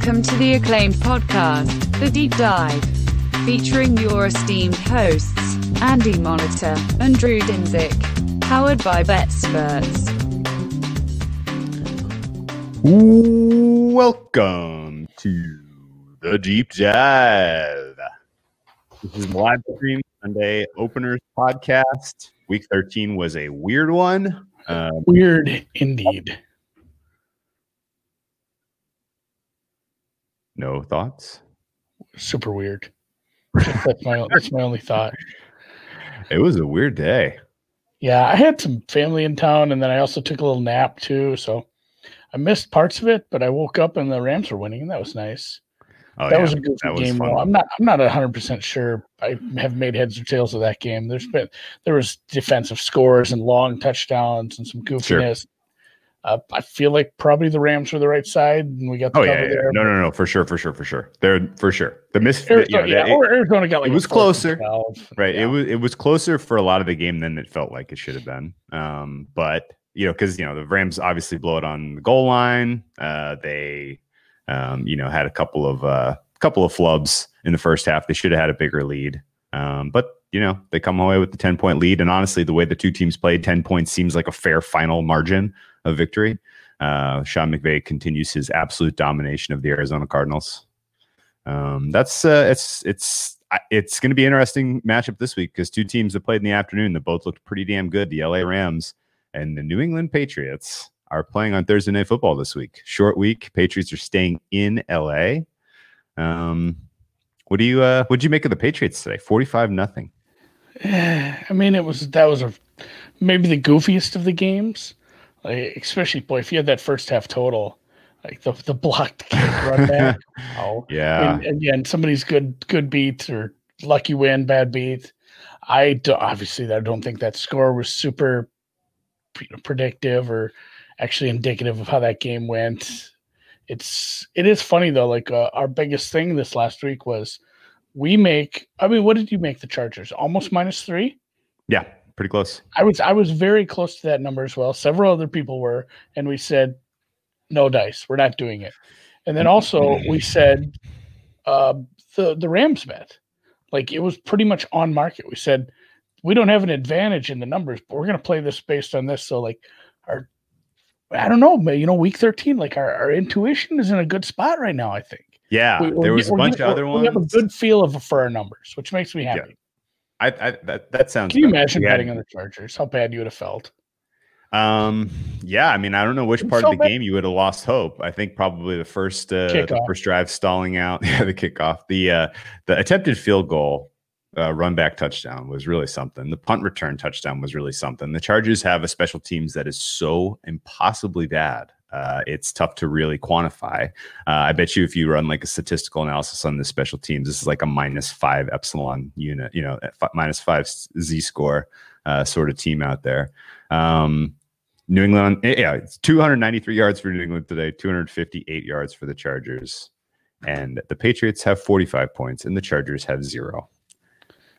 Welcome to the acclaimed podcast, The Deep Dive, featuring your esteemed hosts, Andy Monitor and Drew Dinzik, powered by BetSperts. Welcome to the Deep Dive. This is live stream Sunday openers podcast. Week 13 was a weird one. Um, Weird indeed. No thoughts. Super weird. That's my that's my only thought. It was a weird day. Yeah, I had some family in town, and then I also took a little nap too. So I missed parts of it, but I woke up and the Rams were winning, and that was nice. Oh, that yeah, was a good game. fun. Though. I'm not. I'm not hundred percent sure. I have made heads or tails of that game. There's been there was defensive scores and long touchdowns and some Sure. Uh, I feel like probably the Rams were the right side, and we got the Oh yeah, yeah. there. no, no, no, for sure, for sure, for sure. They're for sure. The miss, Arizona, you know, yeah, it- or Arizona got like it was closer. 12. right. Yeah. It was it was closer for a lot of the game than it felt like it should have been. Um, but you know, because you know the Rams obviously blow it on the goal line. Uh, they, um, you know, had a couple of uh, couple of flubs in the first half. They should have had a bigger lead. Um, but you know, they come away with the ten point lead. And honestly, the way the two teams played, ten points seems like a fair final margin of victory. Uh, Sean McVay continues his absolute domination of the Arizona Cardinals. Um, that's uh, it's it's it's going to be an interesting matchup this week because two teams that played in the afternoon that both looked pretty damn good. The LA Rams and the New England Patriots are playing on Thursday Night Football this week. Short week. Patriots are staying in LA. Um, what do you uh, what do you make of the Patriots today? Forty five nothing. I mean, it was that was a maybe the goofiest of the games. Like, especially boy, if you had that first half total, like the the blocked kick run back. oh, Yeah, and again, somebody's good good beat or lucky win, bad beat. I do, obviously I don't think that score was super predictive or actually indicative of how that game went. It's it is funny though. Like uh, our biggest thing this last week was we make. I mean, what did you make the Chargers? Almost minus three. yeah, pretty close. I was I was very close to that number as well. Several other people were, and we said no dice. We're not doing it. And then also we said uh, the the Rams bet, like it was pretty much on market. We said we don't have an advantage in the numbers, but we're going to play this based on this. So like our I don't know, but you know, week thirteen, like our, our intuition is in a good spot right now. I think. Yeah, We- there was a bunch of other We have a good feel of for our numbers, which makes me happy. I, I that that sounds. Can you imagine had- betting on the Chargers? How bad you would have felt? Um, yeah, I mean, I don't know which part so of the bad. game you would have lost hope. I think probably the first uh, the first drive stalling out, yeah, the kickoff, the uh, the attempted field goal, uh, run back touchdown was really something. The punt return touchdown was really something. The Chargers have a special teams that is so impossibly bad. Uh, it's tough to really quantify. Uh, I bet you if you run like a statistical analysis on the special teams, this is like a minus five epsilon unit, you know, f- minus five z score uh, sort of team out there. Um, New England, eh, yeah, it's 293 yards for New England today, 258 yards for the Chargers. And the Patriots have 45 points, and the Chargers have zero.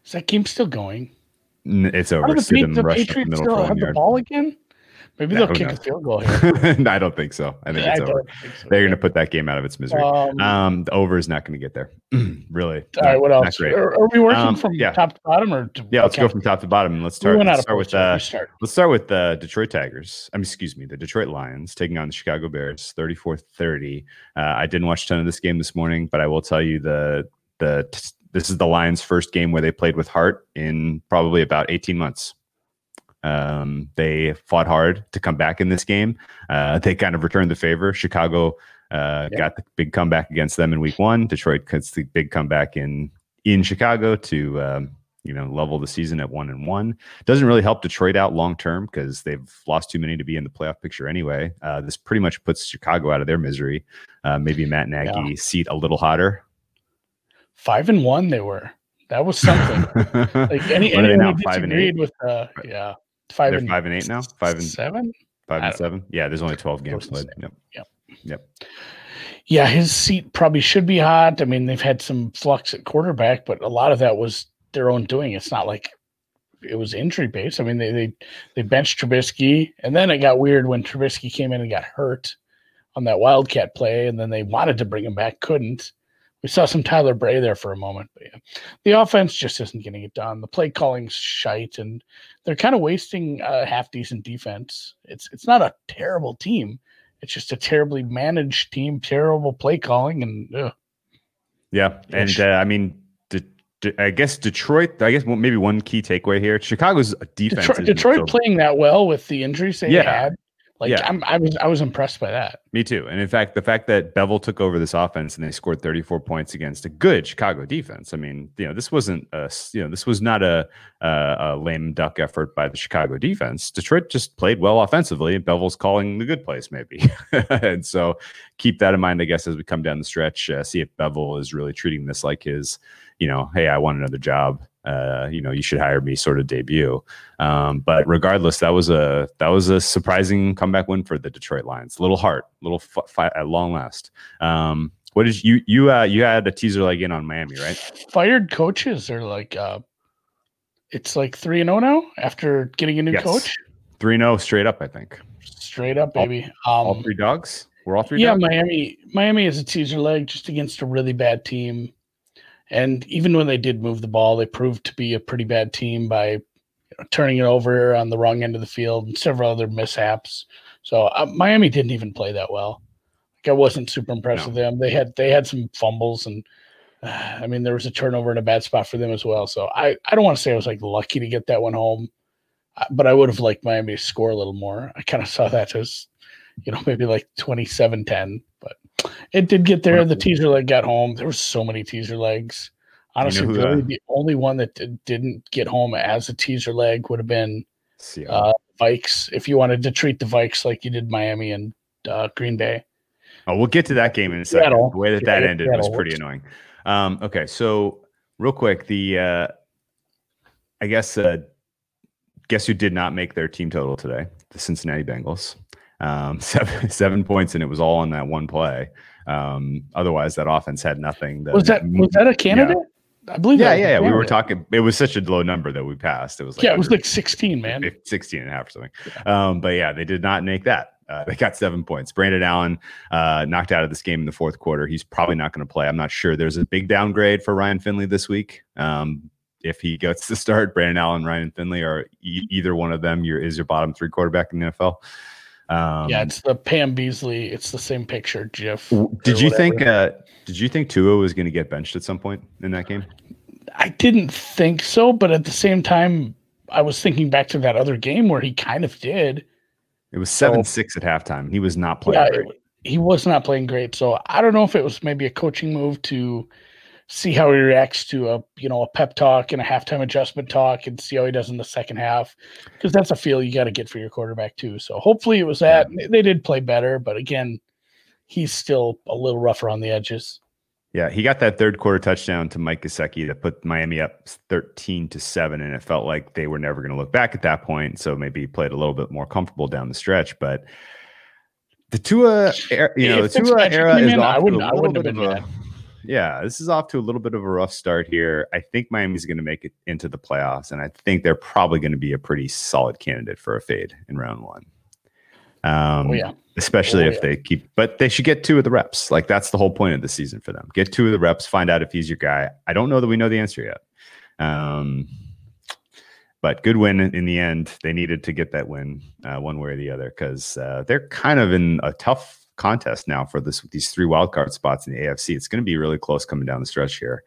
Is that game still going? It's over. the, Stidham the the Patriots still have the yard. ball again? Maybe they'll kick knows? a field goal here. I don't think so. I think I it's over. think so. They're going to put that game out of its misery. Um, Um, the over is not going to get there. really. all right, what else? Are, are we working Um, from yeah. top to bottom, or to, Yeah, let's okay. go from top to bottom. and Let's We start. out Let's start with uh, start. Let's start with the Detroit Tigers. I mean, excuse me, the Detroit Lions taking on the Chicago Bears, 34-30. Uh, I didn't watch a ton of this game this morning, but I will tell you the the this is the Lions' first game where they played with heart in probably about 18 months. Um, they fought hard to come back in this game. Uh, they kind of returned the favor. Chicago uh, Yeah. got the big comeback against them in week one. Detroit gets the big comeback in in Chicago to um, you know level the season at one and one. Doesn't really help Detroit out long term because they've lost too many to be in the playoff picture anyway. Uh, this pretty much puts Chicago out of their misery. Uh, maybe Matt Nagy seat a little hotter. Five and one, they were. That was something. like any anyone? Five and disagreed with, uh, yeah, 5 They're and five and eight now. Five and seven. five and seven. Yeah, there's only twelve games played. Yep. Yep. Yep. Yeah, his seat probably should be hot. I mean, they've had some flux at quarterback, but a lot of that was their own doing. It's not like it was injury based. I mean, they they they benched Trubisky, and then it got weird when Trubisky came in and got hurt. on that Wildcat play, and then they wanted to bring him back, couldn't. We saw some Tyler Bray there for a moment, but yeah, the offense just isn't getting it done. The play calling's shite, and they're kind of wasting a half decent defense. It's it's not a terrible team. It's just a terribly managed team, terrible play calling, and ugh. Yeah, and uh, I mean, De- De- I guess Detroit. I guess maybe one key takeaway here: Chicago's defense. Detroit, Detroit so- playing that well with the injuries they Yeah. had. Like Yeah. I'm, I was, I was impressed by that. Me too. And in fact, the fact that Bevell took over this offense and they scored 34 points against a good Chicago defense. I mean, you know, this wasn't a you know, this was not a, a, a lame duck effort by the Chicago defense. Detroit just played well offensively. Bevell's calling the good plays, maybe. and so keep that in mind, I guess, as we come down the stretch, uh, see if Bevell is really treating this like his, you know, hey, I want another job. Uh, you know, you should hire me sort of debut. Um, but regardless, that was a that was a surprising comeback win for the Detroit Lions. Little heart, little f- fight at long last. Um, what did you you uh, you had a teaser leg in on Miami, right? Fired coaches are like, uh, it's like three and zero now after getting a new Yes. coach. Three zero straight up, I think. Straight up, All- baby. All Um, three dogs. We're all three. yeah, dogs? Miami. Miami is a teaser leg just against a really bad team, and even when they did move the ball, they proved to be a pretty bad team by you know, turning it over on the wrong end of the field and several other mishaps. So uh, Miami didn't even play that well. Like I wasn't super impressed No. with them. They had they had some fumbles and. uh, I mean, there was a turnover in a bad spot for them as well. So I, I don't want to say I was like lucky to get that one home, uh, but I would have liked Miami to score a little more. I kind of saw that as, you know, maybe like 27 10, but it did get there. The teaser leg got home. There were so many teaser legs. Honestly, who, really, uh, the only one that did, didn't get home as a teaser leg would have been uh, Vikes. If you wanted to treat the Vikes like you did Miami and uh, Green Bay, Oh, we'll get to that game in a second. Seattle. The way that Yeah, that ended was pretty works. annoying. Um, okay, so real quick, the uh, I guess uh, guess who did not make their team total today? The Cincinnati Bengals. Um, seven seven points, and it was all on that one play. Um, otherwise, that offense had nothing. The- was that was that a candidate? I believe. yeah, that yeah, yeah. We were talking. It was such a low number that we passed. It was like yeah, it was like 16, man. 15, 16 and a half or something. Um, but yeah, they did not make that. Uh, they got seven points. Brandon Allen uh, knocked out of this game in the fourth quarter. He's probably not going to play. I'm not sure. There's a big downgrade for Ryan Finley this week. Um, if he gets to start, Brandon Allen, Ryan Finley, or e- either one of them, your is your bottom three quarterback in the NFL. Um, yeah, it's the Pam Beesly. It's the same picture, Jeff. w- did you whatever. think? Uh, did you think Tua was going to get benched at some point in that game? I didn't think so, but at the same time, I was thinking back to that other game where he kind of did. It was seven So- six at halftime. He was not playing Yeah, great. he was not playing great. So I don't know if it was maybe a coaching move to see how he reacts to a you know a pep talk and a halftime adjustment talk and see how he does in the second half because that's a feel you got to get for your quarterback too. So hopefully it was that they did play better, but again, he's still a little rougher on the edges. Yeah, he got that third quarter touchdown to Mike Gesicki that put Miami up 13 to 7 and it felt like they were never going to look back at that point, so maybe he played a little bit more comfortable down the stretch, but the Tua era, you know, If the Tua era is off I wouldn't- a I wouldn't have been a. yeah, this is off to a little bit of a rough start here. I think Miami's going to make it into the playoffs, and I think they're probably going to be a pretty solid candidate for a fade in round one. Um, Oh yeah, especially Oh, if yeah. they keep but they should get two of the reps like that's the whole point of the season for them get two of the reps find out if he's your guy i don't know that we know the answer yet um but good win in in the end they needed to get that win uh, one way or the other because uh, they're kind of in a tough contest now for this these three wild card spots in the afc it's going to be really close coming down the stretch here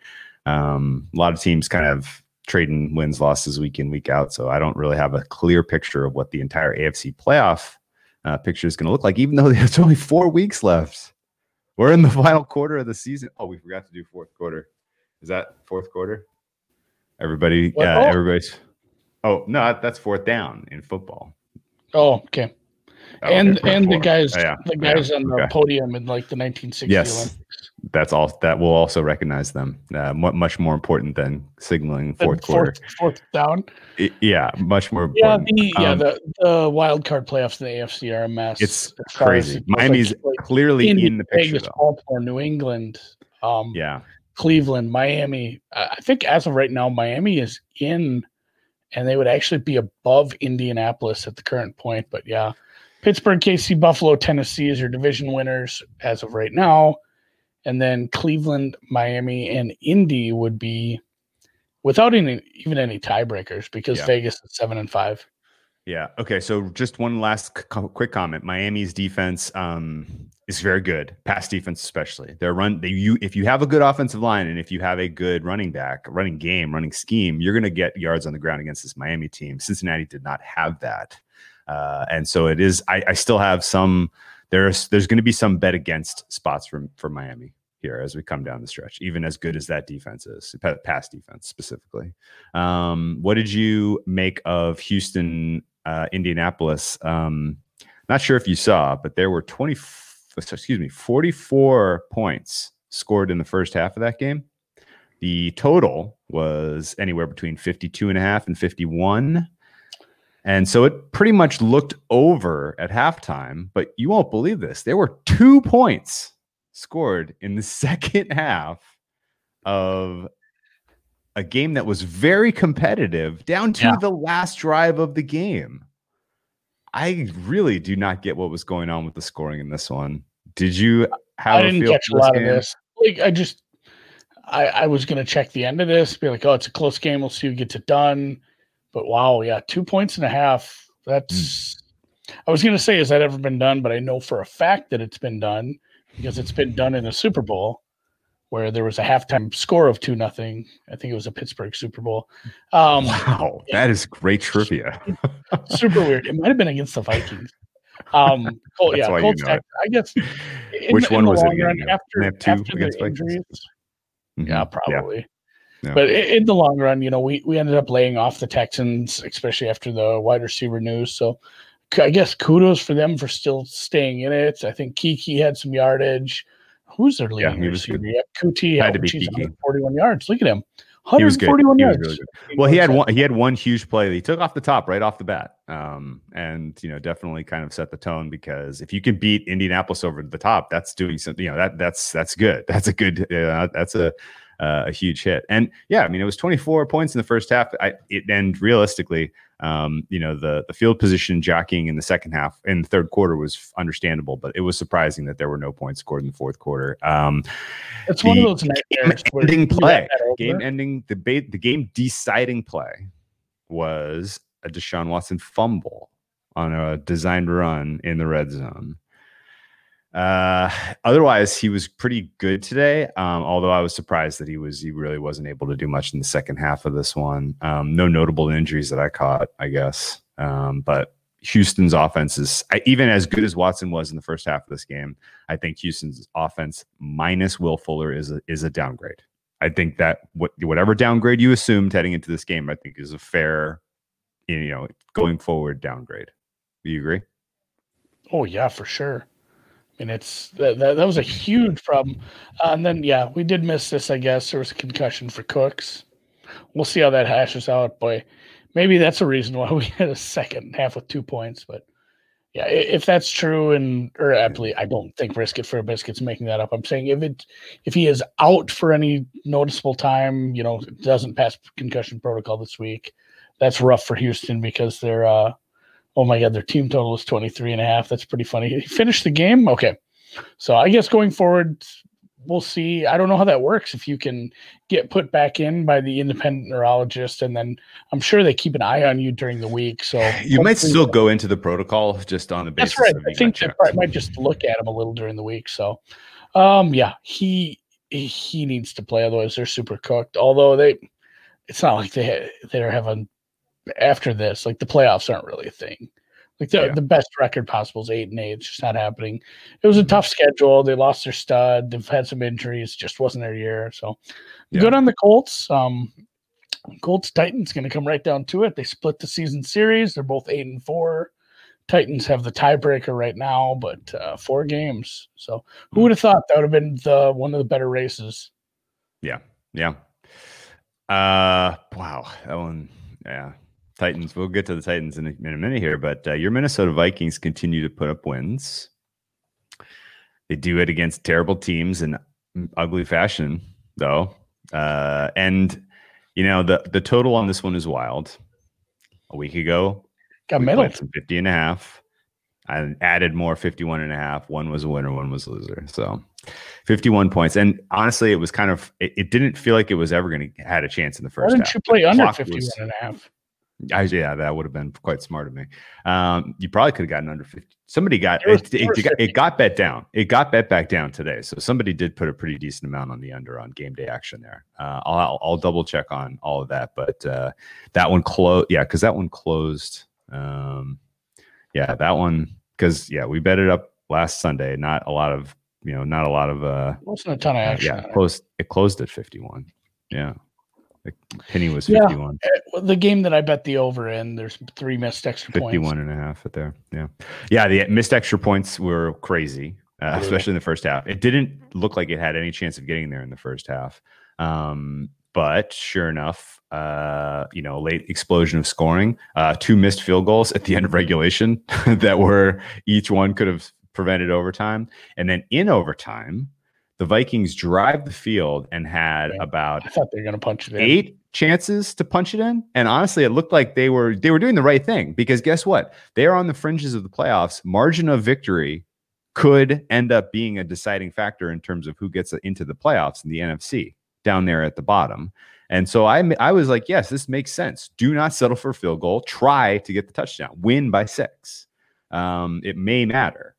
um, a lot of teams kind of trading wins losses week in week out so i don't really have a clear picture of what the entire afc playoff uh, picture is going to look like, even though there's only four weeks left. We're in the final quarter of the season. Oh, we forgot to do fourth quarter. Is that fourth quarter? Everybody, yeah, uh, Oh. everybody's. Oh no, that's fourth down in football. oh okay. Oh, and and the guys yeah, the yeah, guys on the okay. podium in like the 1960 Yes. Olympics. That's all. That will also recognize them. Uh, much more important than signaling fourth And quarter. fourth down. I- yeah, much more Yeah, important. the yeah Um, the, the wild card playoffs in the AFC are a mess. It's as far as crazy. it Miami's like clearly Indy, in the picture, Vegas. Baltimore, New England, um, Yeah, Cleveland, Miami. I think as of right now, Miami is in, and they would actually be above Indianapolis at the current point. But yeah, Pittsburgh, KC, Buffalo, Tennessee is your division winners as of right now. And then Cleveland, Miami, and Indy would be without any even any tiebreakers because Yeah. Vegas is seven and five. Yeah. Okay. So just one last c- quick comment. Miami's defense um, is very good, pass defense especially. Their run, they, you if you have a good offensive line and if you have a good running back, running game, running scheme, you're going to get yards on the ground against this Miami team. Cincinnati did not have that, uh, and so it is. I, I still have some. There's there's going to be some bet against spots from for Miami here as we come down the stretch, even as good as that defense is, pa- pass defense specifically. Um, what did you make of Houston, uh, Indianapolis? Um, not sure if you saw, but there were 20, excuse me, 44 points scored in the first half of that game. The total was anywhere between 52 and a half and 51. And so it pretty much looked over at halftime, but you won't believe this. There were two points scored in the second half of a game that was very competitive down to Yeah. the last drive of the game. I really do not get what was going on with the scoring in this one. Did you have I a didn't feel catch a for this lot game? of this. Like I just I, I was gonna check the end of this, be like, oh, it's a close game. We'll see who gets it done. But wow, yeah, two points and a half. That's I was gonna say, has that ever been done? But I know for a fact that it's been done because it's been done in a Super Bowl where there was a halftime score of two nothing. I think it was a Pittsburgh Super Bowl. Um, Wow, that is great trivia. super weird. It might have been against the Vikings. Um, Col- yeah, why you Colts. know. I guess. in- Which one was it run, Yeah. After, They have two after the injuries, Mhm. yeah, probably. Yeah. But in, the long run, you know, we we ended up laying off the Texans, especially after the wide receiver news. So I guess kudos for them for still staying in it. I think Keke had some yardage. Who's their Yeah, leading he was receiver? good. Yeah, Coutee Had to be Keke. 141 yards. Look at him. He was good. 141 He was yards. really good. Well, he had one. He had one huge play that he took off the top, right off the bat, um, and you know definitely kind of set the tone because if you can beat Indianapolis over the top, that's doing something. You know that that's that's good. That's a good. Uh, that's a uh, a huge hit. And yeah, I mean it was 24 points in the first half. I it and realistically, um, you know the the field position jockeying in the second half in the third quarter was understandable, but it was surprising that there were no points scored in the fourth quarter. Um, It's one of those where ending play, game ending, the ba- the game deciding play was a Deshaun Watson fumble on a designed run in the red zone. Uh, otherwise, he was pretty good today. Um, although I was surprised that he was he really wasn't able to do much in the second half of this one. Um, no notable injuries that I caught, I guess. Um, but Houston's offense is even as good as Watson was in the first half of this game. I think Houston's offense minus Will Fuller is a, is a downgrade. I think that what whatever downgrade you assumed heading into this game, I think is a fair, you know, going forward downgrade. Do you agree? Oh yeah, for sure. Mean, it's that, that, that was a huge problem. Uh, and then yeah, we did miss this. I guess there was a concussion for Cooks. We'll see how that hashes out. Boy, maybe that's a reason why we had a second half with two points. But yeah, if that's true, and or actually, I don't think risk it for a biscuit's making that up. I'm saying if it if he is out for any noticeable time, you know, doesn't pass concussion protocol this week, that's rough for Houston because they're uh Oh my God, their team total is 23 and a half. That's pretty funny. He finished the game. Okay. So I guess going forward, we'll see. I don't know how that works. If you can get put back in by the independent neurologist, and then I'm sure they keep an eye on you during the week. So You might still go into the protocol just on the basis. That's right. I think they probably might just look at him a little during the week. So, um, yeah, he he needs to play. Otherwise, they're super cooked. Although they, it's not like they they're having after this. Like the playoffs aren't really a thing. Like the, Yeah. the best record possible is eight and eight. It's just not happening. It was a tough schedule. They lost their stud. They've had some injuries. Just wasn't their year. So Yeah. good on the Colts. Um, Colts Titans going to come right down to it. They split the season series. They're both eight and four. Titans have the tiebreaker right now, but uh, four games. So who would have thought that would have been the one of the better races? Yeah. Yeah. Uh wow. That one. Yeah. Titans. We'll get to the Titans in a, in a minute here, but uh, your Minnesota Vikings continue to put up wins. They do it against terrible teams in ugly fashion, though. Uh, and you know the the total on this one is wild. A week ago, Got we middle. some 50 and a half. I added more 51 and a half. One was a winner, one was a loser. So 51 points. And honestly, it was kind of, it, it didn't feel like it was ever going to had a chance in the first Why didn't half. you play The under clock 51 was- and a half? I, yeah, that would have been quite smart of me. Um, you probably could have gotten under 50. Somebody got It it, it got, it got bet down. It got bet back down today. So somebody did put a pretty decent amount on the under on game day action there. Uh, I'll, I'll, double check on all of that, but uh, that one closed. Yeah, because that one closed. Um, yeah, that one because yeah, we bet it up last Sunday. Not a lot of you know, not a lot of uh, Wasn't a ton of action. yeah, it. closed. It closed at 51. Yeah, penny was 51. Uh, The game that I bet the over in, there's three missed extra 51 points. and a half at there. Yeah. Yeah. The missed extra points were crazy, uh, Yeah. especially in the first half. It didn't look like it had any chance of getting there in the first half. Um, but sure enough, uh, you know, late explosion of scoring, uh, two missed field goals at the end of regulation that were each one could have prevented overtime. And then in overtime, the Vikings drive the field and had Right. about I thought they were going to punch it in. eight chances to punch it in and honestly it looked like they were they were doing the right thing because guess what? They are on the fringes of the playoffs. Margin of victory could end up being a deciding factor in terms of who gets into the playoffs in the NFC down there at the bottom. And so I I was like yes this makes sense. Do not settle for a field goal. Try to get the touchdown. Win by 6 um it may matter.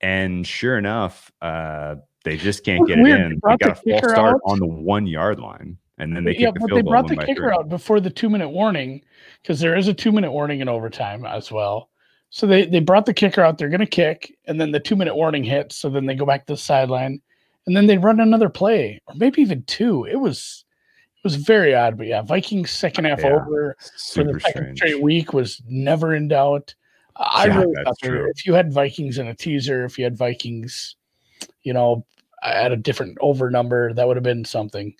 And sure enough uh they just can't get it weird. They in. They brought got a the false start out. on the one yard line, and then they yeah, the but they brought the kicker three. out before the two minute warning because there is a two minute warning in overtime as well. So they they brought the kicker out. They're going to kick, and then the two minute warning hits. So then they go back to the sideline, and then they run another play, or maybe even two. It was it was very odd, but yeah, Vikings second half Yeah, over for the second straight week was never in doubt. I Yeah, really thought if you had Vikings in a teaser, if you had Vikings, you know, at a different over number, that would have been something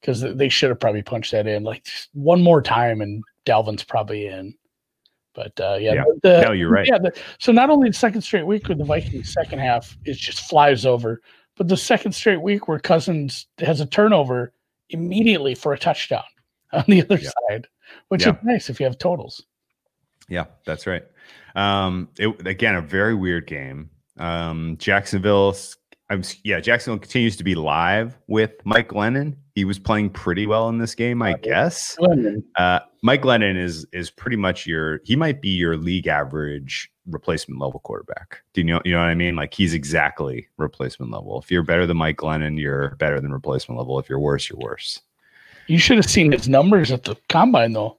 because they should have probably punched that in like one more time, and Dalvin's probably in. But uh, yeah, Yeah. the- No, you're right. yeah. The, so not only the second straight week with the Vikings second half, it just flies over, but the second straight week where Cousins has a turnover immediately for a touchdown on the other Yeah. side, which Yeah. is nice if you have totals. Yeah, that's right. Um, it again a very weird game. Um, Jacksonville. I'm yeah. Jacksonville continues to be live with Mike Glennon. He was playing pretty well in this game, I guess. Glennon. Uh, Mike Glennon is is pretty much your. He might be your league average replacement level quarterback. Do you know? You know what I mean? Like he's exactly replacement level. If you're better than Mike Glennon, you're better than replacement level. If you're worse, you're worse. You should have seen his numbers at the combine, though.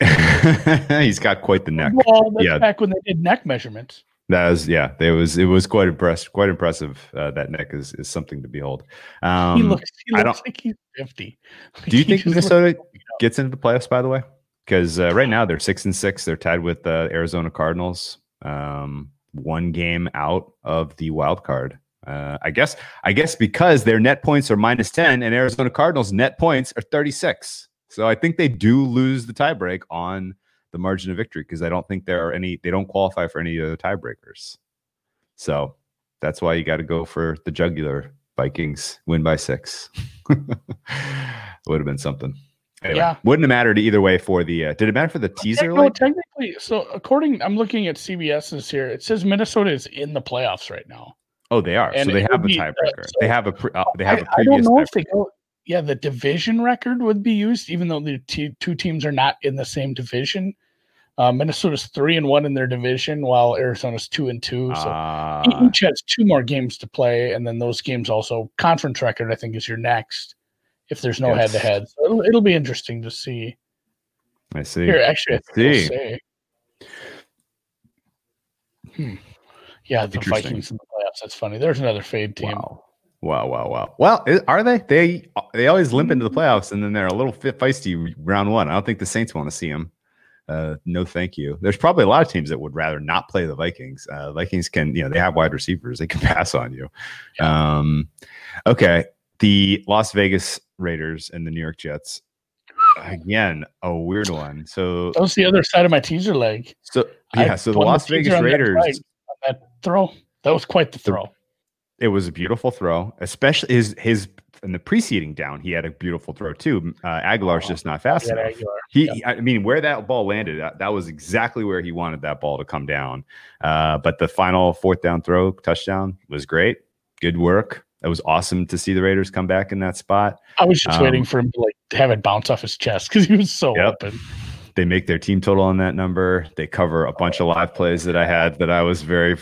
he's got quite the neck. Well, that's Yeah. back when they did neck measurements. That was yeah. It was it was quite impressed. Quite impressive. Uh, that neck is is something to behold. Um, he looks, he I don't- like he's fifty. do you think Minnesota gets into the playoffs? By the way, because uh, right now they're six and six. They're tied with the Arizona Cardinals. Um, one game out of the wild card. Uh, I guess. I guess because their net points are minus ten, and Arizona Cardinals net points are thirty six. So I think they do lose the tiebreak on the margin of victory because I don't think there are any. They don't qualify for any of the tiebreakers. So that's why you got to go for the jugular. Vikings win by six. Would have been something. Anyway, Yeah. wouldn't have mattered either way for the. Uh, did it matter for the teaser? No, technically, so according, I'm looking at CBS's here. It says Minnesota is in the playoffs right now. oh, they are. and So they have a uh, tiebreaker. so they have a. Pre, uh, they I, have a I don't previous. know if they go. Yeah, the division record would be used, even though the t- two teams are not in the same division. Uh, Minnesota's three and one in their division, while Arizona's two and two. So E- each has two more games to play, and then those games also conference record. I think is your next if there's no head to head. It'll, be interesting to see. I see. Here, actually, I Let's think it'll see. say. Hmm. Yeah, the Vikings in the playoffs. That's funny. There's another fade team. Wow. Wow, wow, wow. Well, are they? They they always limp into the Mm-hmm. playoffs, and then they're a little feisty round one. I don't think the Saints want to see them. Uh, no, thank you. There's probably a lot of teams that would rather not play the Vikings. Uh, Vikings can, you know, they have wide receivers; they can pass on you. Um, okay, the Las Vegas Raiders and the New York Jets. Again, a weird one. So, That was the other side of my teaser leg. so I yeah. So the the Las Vegas on that Raiders. That throw. That was quite the throw. It was a beautiful throw, especially his his in the preceding down, he had a beautiful throw too. Uh, Agholor's Oh, just not fast Yeah, enough. Agholor. He, Yeah. I mean, where that ball landed, that, that was exactly where he wanted that ball to come down. Uh, but the final fourth down throw touchdown was great. Good work. It was awesome to see the Raiders come back in that spot. I was just Um, waiting for him to like have it bounce off his chest because he was so Yep. open. They make their team total on that number. They cover a bunch of live plays that I had that I was very,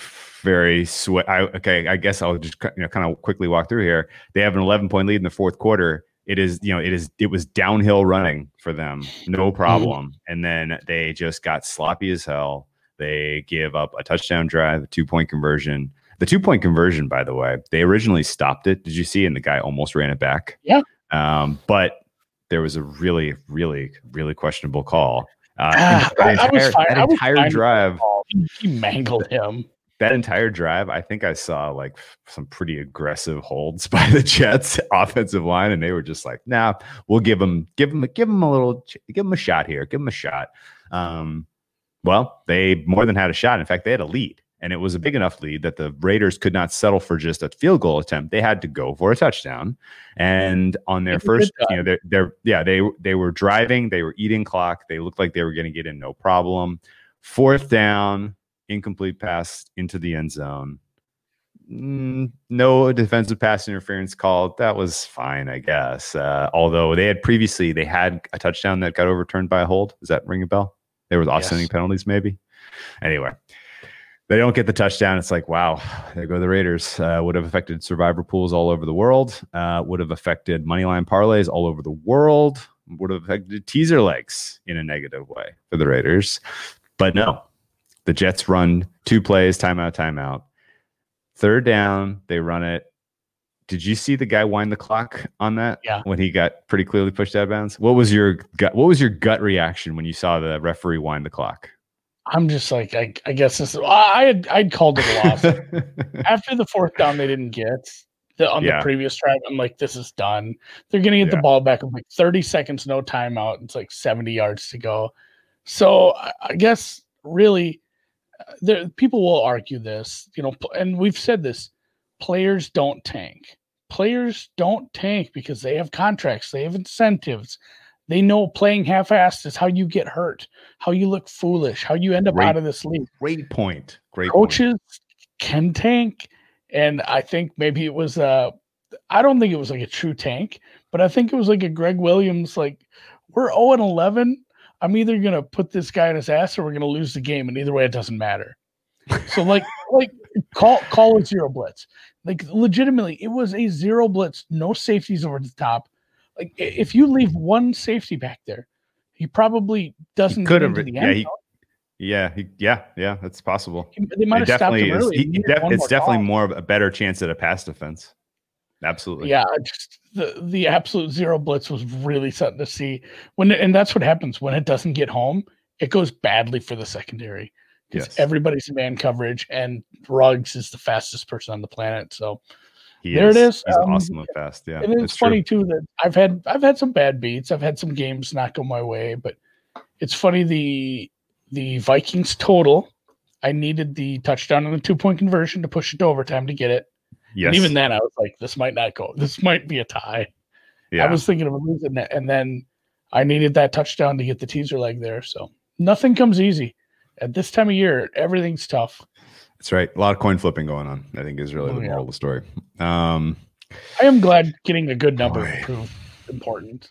very sweat. I, okay, I guess I'll just you know kind of quickly walk through here. They have an 11 point lead in the fourth quarter. It is you know it is it was downhill running for them, no problem. And then they just got sloppy as hell. They give up a touchdown drive, a two point conversion. The two point conversion, by the way, they originally stopped it. Did you see? And the guy almost ran it back. Yeah. Um, but there was a really, really, really questionable call. Uh, Ah, and I- entire- that I was entire drive, he mangled him. That entire drive, I think I saw like some pretty aggressive holds by the Jets offensive line, and they were just like, "Nah, we'll give them, give them, give them a little, give them a shot here, give them a shot." Um, well, they more than had a shot. In fact, they had a lead, and it was a big enough lead that the Raiders could not settle for just a field goal attempt. They had to go for a touchdown. And on their It's a good first, you know, they're, they're yeah, they they were driving, they were eating clock, they looked like they were going to get in no problem. Fourth down, incomplete pass into the end zone. Mm, no defensive pass interference called. That was fine, I guess. Uh, although they had previously they had a touchdown that got overturned by a hold. Does that ring a bell? There was offsetting Yes. penalties, maybe. Anyway, they don't get the touchdown. It's like, wow, there go the Raiders. Uh, would have affected survivor pools all over the world. Uh, would have affected moneyline parlays all over the world. Would have affected teaser legs in a negative way for the Raiders. But no, the Jets run two plays, timeout, timeout. Third down, they run it. Did you see the guy wind the clock on that? Yeah. When he got pretty clearly pushed out of bounds. What was your gut? What was your gut reaction when you saw the referee wind the clock? I'm just like, I, I guess this. I had I'd called it a loss after the fourth down. They didn't get the on Yeah. the previous drive. I'm like, this is done. They're gonna get Yeah. the ball back with like 30 seconds, no timeout. It's like 70 yards to go. So I, I guess really, there people will argue this, you know, and we've said this: players don't tank. Players don't tank because they have contracts, they have incentives. They know playing half-assed is how you get hurt, how you look foolish, how you end up Great out of this league Great point. Great point. coaches can tank and i think maybe it was uh i don't think it was like a true tank but i think it was like a gregg williams like we're 0 and 11 i'm either gonna put this guy in his ass or we're gonna lose the game and either way it doesn't matter so like like call call a zero blitz like legitimately it was a zero blitz no safeties over the top like if you leave one safety back there he probably doesn't could have. Yeah, he, yeah, he, yeah, yeah. That's possible. He- they might It have stopped him early. He he def- it's definitely call. more of a better chance at a pass defense. Absolutely. Yeah, just the the absolute zero blitz was really something to see when, and that's what happens when it doesn't get home. It goes badly for the secondary because Yes. everybody's in man coverage, and Ruggs is the fastest person on the planet. So He There it is. He's Um, awesome and fast. Yeah. and it's, it's true. funny too that I've had I've had some bad beats. I've had some games not go my way, but it's funny the the Vikings total. I needed the touchdown and the two point conversion to push it to overtime to get it. Yes. And even then, I was like, this might not go. This might be a tie. yeah. I was thinking of losing it, and then I needed that touchdown to get the teaser leg there. So nothing comes easy. At this time of year, everything's tough. That's right. A lot of coin flipping going on. I think is really Oh, the yeah. moral of the story. Um, I am glad getting a good number Boy. proved important.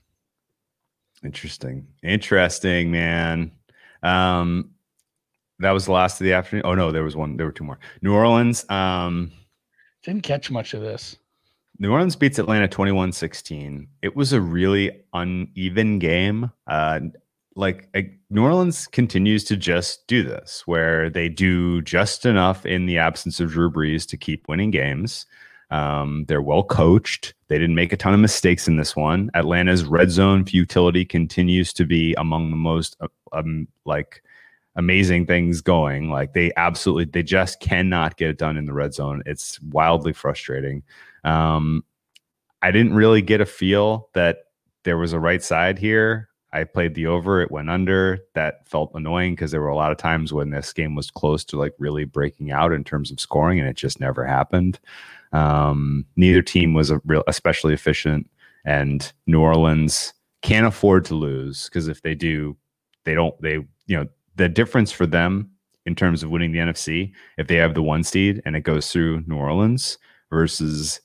interesting. Interesting, man. Um, that was the last of the afternoon. Oh no, there was one. There were two more. New Orleans. Um, Didn't catch much of this. New Orleans beats Atlanta 21 16. It was a really uneven game. Uh, like uh, New Orleans continues to just do this, where they do just enough in the absence of Drew Brees to keep winning games. Um, they're well coached. They didn't make a ton of mistakes in this one. Atlanta's red zone futility continues to be among the most uh, um, like amazing things going. Like they absolutely, they just cannot get it done in the red zone. It's wildly frustrating. Um, I didn't really get a feel that there was a right side here. I played the over, it went under. That felt annoying because there were a lot of times when this game was close to like really breaking out in terms of scoring, and it just never happened. Um, neither team was a real especially efficient, and New Orleans can't afford to lose because if they do, they don't. They you know the difference for them in terms of winning the NFC if they have the one seed and it goes through New Orleans versus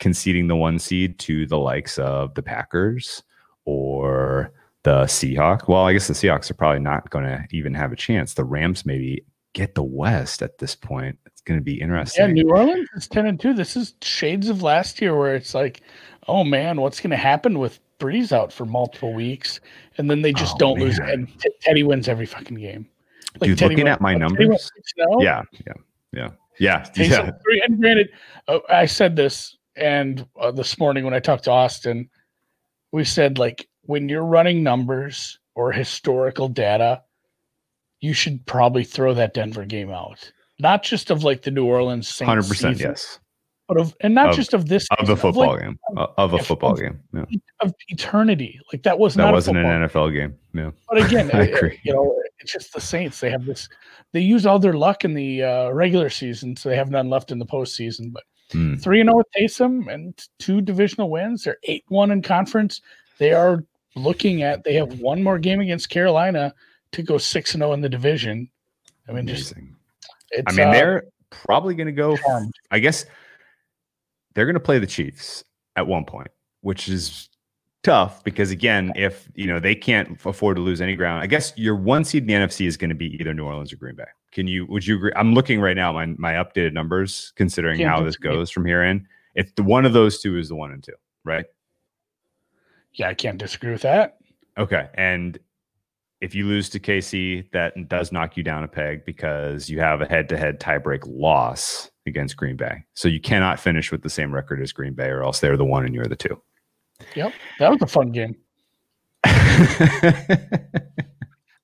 conceding the one seed to the likes of the Packers or the Seahawks. Well, I guess the Seahawks are probably not going to even have a chance. The Rams maybe get the West at this point. It's going to be interesting. Yeah, New Orleans is ten and two. This is shades of last year where it's like, oh man, what's going to happen with Brees out for multiple weeks, and then they just Oh, don't lose. And T- Teddy wins every fucking game. Dude, Teddy looking went- at my numbers, yeah, yeah, yeah, yeah, Taysom yeah. Hill- And granted, uh, I said this, and uh, this morning when I talked to Austin, we said like when you're running numbers or historical data, you should probably throw that Denver game out. Not just of like the New Orleans Saints, Hundred percent, season, yes. But of and not Of- just of this Of the football like, game, of a football of- game. Yeah. of eternity. Like that was That not wasn't an NFL game. Yeah, But again, I it- it- you know, it's just the Saints. They have this. They use all their luck in the uh, regular season, so they have none left in the postseason. But Hmm. three and zero with Taysom and two divisional wins. They're eight one in conference. They are looking at. They have one more game against Carolina to go six and zero in the division. I mean, just amazing. it's. I mean, uh, they're probably going to go. charmed. I guess they're going to play the Chiefs at one point, which is tough because again, if you know they can't afford to lose any ground, I guess your one seed in the NFC is going to be either New Orleans or Green Bay. Can you? Would you agree? I'm looking right now my my updated numbers, considering Yeah, how this goes from here in. If the one of those two is the one and two, right? yeah, I can't disagree with that. Okay, and if you lose to KC, that does knock you down a peg because you have a head-to-head tiebreak loss against Green Bay. So you cannot finish with the same record as Green Bay, or else they're the one and you're the two. Yep, that was a fun game.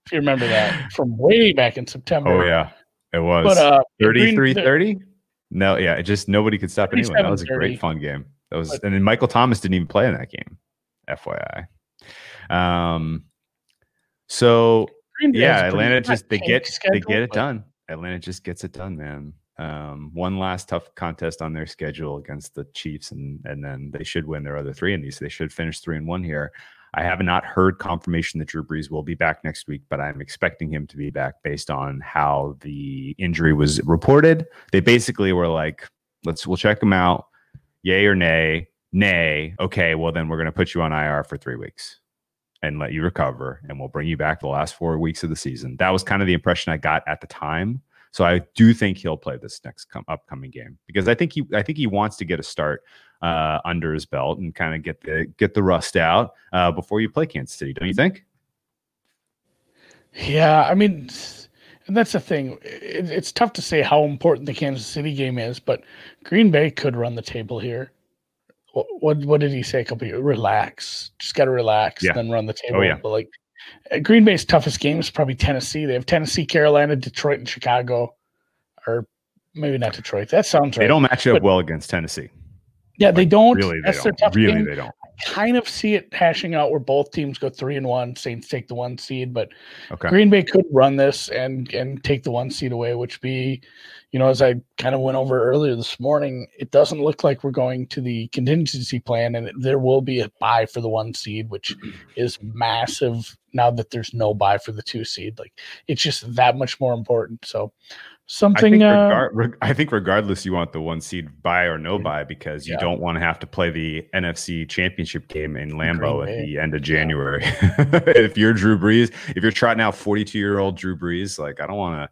If you remember that from way back in September. oh yeah, it was But uh, 33 30. No, yeah, it just nobody could stop anyone. That was a great fun game. That was, But- and then Michael Thomas didn't even play in that game. FYI. Um, so Green Bay has yeah, Atlanta just they get they get it done. Atlanta just gets it done, man. Um, one last tough contest on their schedule against the Chiefs, and and then they should win their other three in these. They should finish three and one here. I have not heard confirmation that Drew Brees will be back next week, but I'm expecting him to be back based on how the injury was reported. They basically were like, "Let's we'll check him out, yay or nay, nay. Okay, well then we're going to put you on IR for three weeks." And let you recover and we'll bring you back the last four weeks of the season. That was kind of the impression I got at the time. So I do think he'll play this next com- upcoming game because I think he I think he wants to get a start uh, under his belt and kind of get the get the rust out uh, before you play Kansas City. Don't you think? Yeah, I mean, and that's the thing. It, it's tough to say how important the Kansas City game is, but Green Bay could run the table here. What what, what did he say a couple years? Relax, just got to relax, Yeah. then run the table. Oh, yeah. But like uh, Green Bay's toughest game is probably Tennessee. They have Tennessee, Carolina, Detroit, and Chicago, or maybe not Detroit. That sounds right. They don't match up But- well against Tennessee. yeah, they don't. Really, they That's don't. tough Really, game. they don't. Kind of see it hashing out where both teams go three and one. Saints take the one seed, but Okay. Green Bay could run this and and take the one seed away, which be, you know, as I kind of went over earlier this morning, it doesn't look like we're going to the contingency plan, and there will be a bye for the one seed, which is massive now that there's no bye for the two seed. Like it's just that much more important. So I something. think, uh, regar- reg- I think regardless, you want the one seed bye or no bye because you Yeah. don't want to have to play the NFC Championship game in Lambeau at the end of January. if you're Drew Brees, if you're trotting out 42 year old Drew Brees, like I don't want to,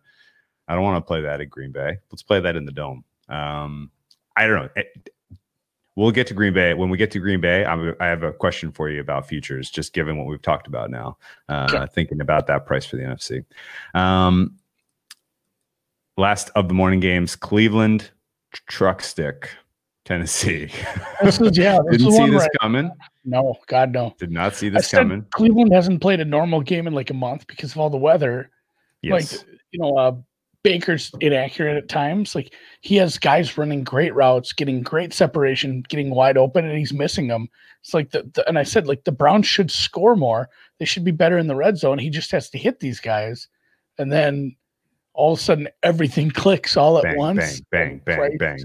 I don't want to play that at Green Bay. Let's play that in the dome. Um, I don't know. It- we'll get to Green Bay when we get to Green Bay. I'm, I have a question for you about futures, just given what we've talked about now. Uh. Thinking about that price for the NFC. Um, last of the morning games cleveland truck stick tennessee This is yeah. This didn't see this I- coming no, God no. did not see this coming Cleveland hasn't played a normal game in like a month because of all the weather. yes Like you know, uh, Baker's inaccurate at times. Like he has guys running great routes, getting great separation, getting wide open, and he's missing them. It's like the, the and I said like the Browns should score more. They should be better in the red zone. He just has to hit these guys, and then all of a sudden everything clicks all at bang once. bang bang bang Right. bang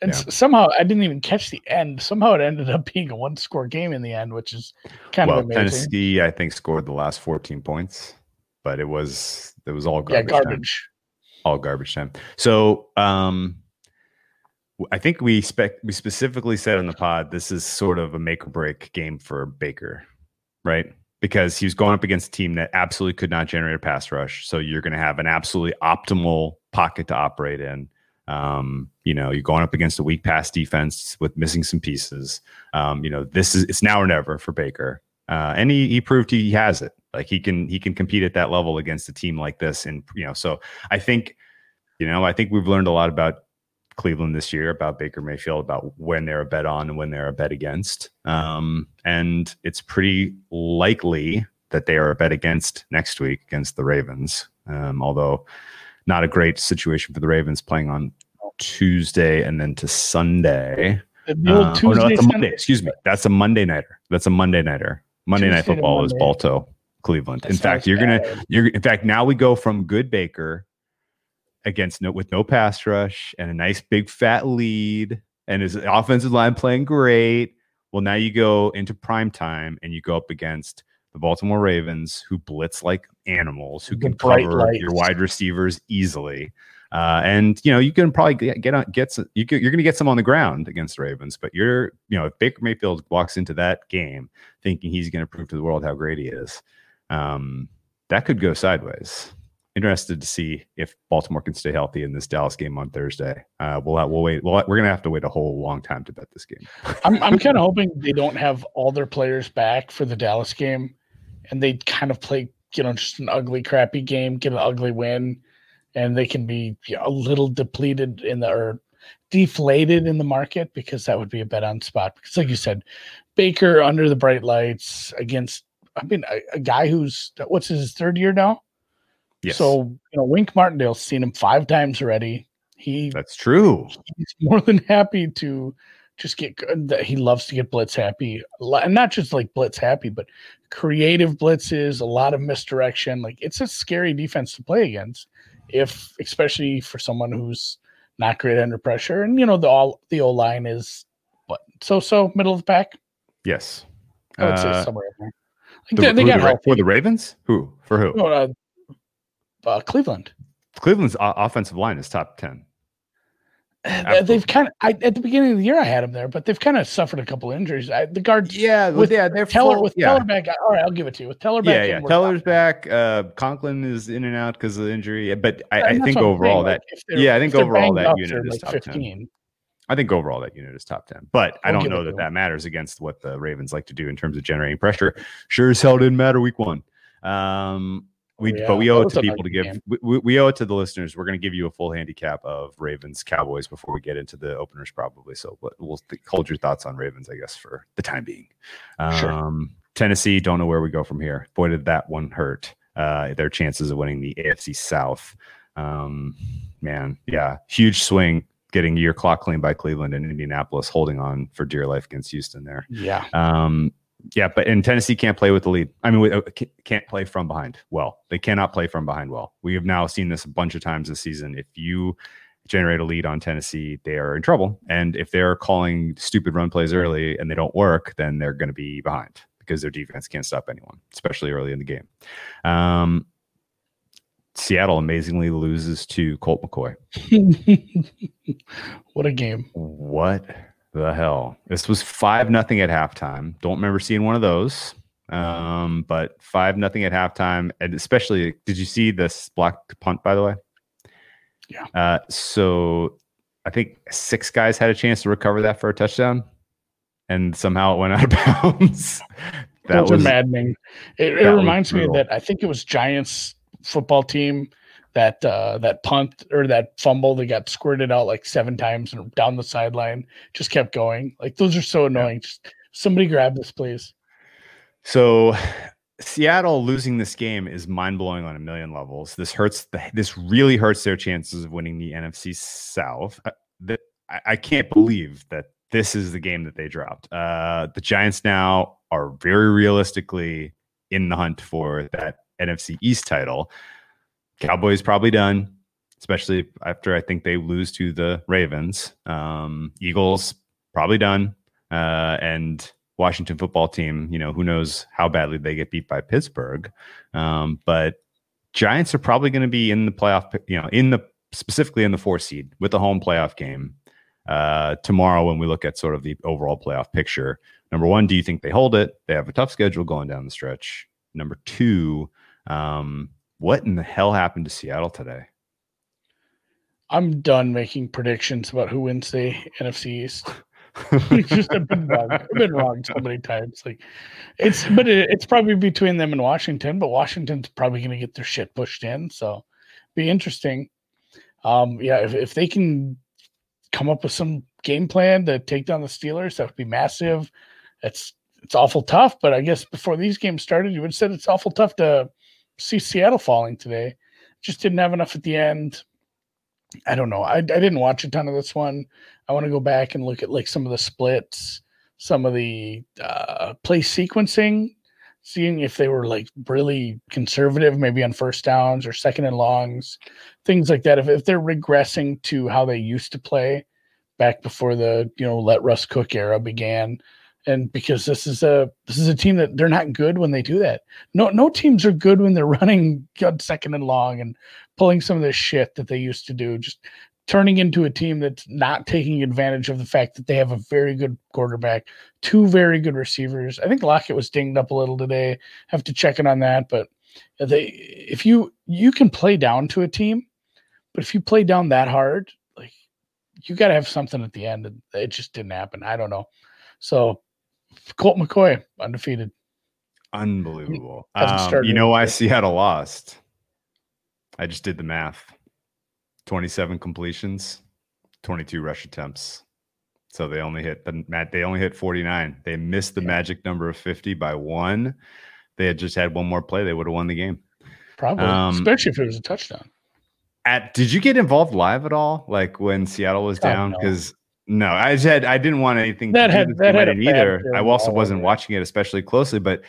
And yeah. somehow I didn't even catch the end. Somehow it ended up being a one score game in the end, which is kind well, of amazing. Tennessee, I think, scored the last 14 points, but it was it was all garbage. Yeah, garbage. Time. All garbage time. So um I think we spec we specifically said on the pod this is sort of a make or break game for Baker, right? Because he was going up against a team that absolutely could not generate a pass rush. So you're going to have an absolutely optimal pocket to operate in. Um, you know, you're going up against a weak pass defense with missing some pieces. Um, you know, this is it's now or never for Baker. Uh, and he, he proved he has it. Like he can he can compete at that level against a team like this. And you know, so I think, you know, I think we've learned a lot about Cleveland this year about Baker Mayfield, about when they're a bet on and when they're a bet against. Um, and it's pretty likely that they are a bet against next week against the Ravens. Um, although not a great situation for the Ravens playing on Tuesday and then to Sunday. Uh, oh no, that's a Monday. Excuse me. That's a Monday nighter. That's a Monday nighter. Monday Tuesday night football is Balto, Cleveland. That in fact, you're bad. gonna you're in fact now we go from good Baker against no with no pass rush and a nice big fat lead and his offensive line playing great. Well, now you go into prime time and you go up against the Baltimore Ravens, who blitz like animals, who can cover lights. your wide receivers easily. Uh, and you know you can probably get get on get some, you you're going to get some on the ground against the Ravens, but you're you know if Baker Mayfield walks into that game thinking he's going to prove to the world how great he is, um, that could go sideways. Interested to see if Baltimore can stay healthy in this Dallas game on Thursday. Uh, we'll we'll wait. We'll, we're going to have to wait a whole long time to bet this game. I'm I'm kind of hoping they don't have all their players back for the Dallas game and they kind of play, you know, just an ugly, crappy game, get an ugly win, and they can be you know, a little depleted in the or deflated in the market because that would be a bet on spot. Because, like you said, Baker under the bright lights against, I mean, a, a guy who's what's his third year now. Yes. So you know, Wink Martindale's seen him five times already. He that's true. He's more than happy to just get that he loves to get blitz happy and not just like blitz happy but creative blitzes a lot of misdirection like it's a scary defense to play against if especially for someone who's not great under pressure and you know the all the o line is what so so middle of the pack yes i would uh, say somewhere in there the, they, they got the, for the ravens who for who no, uh, uh, cleveland cleveland's offensive line is top 10 Absolutely. They've kind of I, at the beginning of the year I had them there, but they've kind of suffered a couple injuries. I, the guards, yeah, with yeah, they're Teller full, with yeah. Teller back. All right, I'll give it to you. With Teller back, yeah, yeah, Teller's back. Uh, Conklin is in and out because of the injury, but I, I think overall saying, that like, yeah, I think overall that unit is like top 15. ten. I think overall that unit is top 10, but I don't know that that matters against what the Ravens like to do in terms of generating pressure. Sure as hell didn't matter week one. Um, we, yeah, but we owe it to people to give. We, we, owe it to the listeners. We're going to give you a full handicap of Ravens Cowboys before we get into the openers, probably. So we'll hold your thoughts on Ravens, I guess, for the time being. Um, sure. Tennessee, don't know where we go from here. Boy, did that one hurt. Uh, their chances of winning the AFC South. Um, man, yeah, huge swing getting your clock cleaned by Cleveland and Indianapolis, holding on for dear life against Houston there. Yeah. Um, yeah, but in Tennessee can't play with the lead. I mean, uh, can't play from behind well. They cannot play from behind well. We have now seen this a bunch of times this season. If you generate a lead on Tennessee, they are in trouble. And if they're calling stupid run plays early and they don't work, then they're going to be behind because their defense can't stop anyone, especially early in the game. Um, Seattle amazingly loses to Colt McCoy. what a game! What the hell? This was five nothing at halftime. Don't remember seeing one of those. Um, but five nothing at halftime, and especially, did you see this blocked punt? By the way, yeah. Uh, so I think six guys had a chance to recover that for a touchdown, and somehow it went out of bounds. that was maddening. It, it reminds me that I think it was Giants football team that uh, that punt or that fumble that got squirted out like seven times and down the sideline just kept going. Like those are so annoying. Yeah. Just somebody grab this, please. So Seattle losing this game is mind blowing on a million levels. This hurts. The, this really hurts their chances of winning the NFC South. Uh, the, I, I, can't believe that this is the game that they dropped. Uh, the Giants now are very realistically in the hunt for that NFC East title. Cowboys probably done. especially after I think they lose to the Ravens. Um, Eagles probably done, uh, and Washington football team. You know, who knows how badly they get beat by Pittsburgh, um, but Giants are probably going to be in the playoff. You know, in the specifically in the four seed with the home playoff game uh, tomorrow when we look at sort of the overall playoff picture. Number one, do you think they hold it? They have a tough schedule going down the stretch. Number two, um, what in the hell happened to Seattle today? I'm done making predictions about who wins the NFC East. just have been wrong. I've been wrong so many times. Like it's, but it, it's probably between them and Washington. But Washington's probably going to get their shit pushed in, so be interesting. Um, yeah, if, if they can come up with some game plan to take down the Steelers, that would be massive. It's it's awful tough, but I guess before these games started, you would have said it's awful tough to see Seattle falling today. Just didn't have enough at the end. I don't know. I, I didn't watch a ton of this one. I want to go back and look at like some of the splits, some of the uh, play sequencing, seeing if they were like really conservative, maybe on first downs or second and longs, things like that. If, if they're regressing to how they used to play back before the you know let Russ cook era began, and because this is a this is a team that they're not good when they do that. No no teams are good when they're running second and long and pulling some of this shit that they used to do. Just turning into a team that's not taking advantage of the fact that they have a very good quarterback, two very good receivers. I think Lockett was dinged up a little today. Have to check in on that, but they if you you can play down to a team, but if you play down that hard, like you got to have something at the end. And it just didn't happen. I don't know. So Colt McCoy undefeated. Unbelievable. Um, you know why Seattle lost? I just did the math. 27 completions, 22 rush attempts. So they only hit the Matt. They only hit 49. They missed the yeah. magic number of 50 by one. They had just had one more play. They would have won the game. Probably, um, especially if it was a touchdown. At did you get involved live at all? Like when Seattle was down? Because no, I said I didn't want anything that had that had either. I also wasn't watching it especially closely, but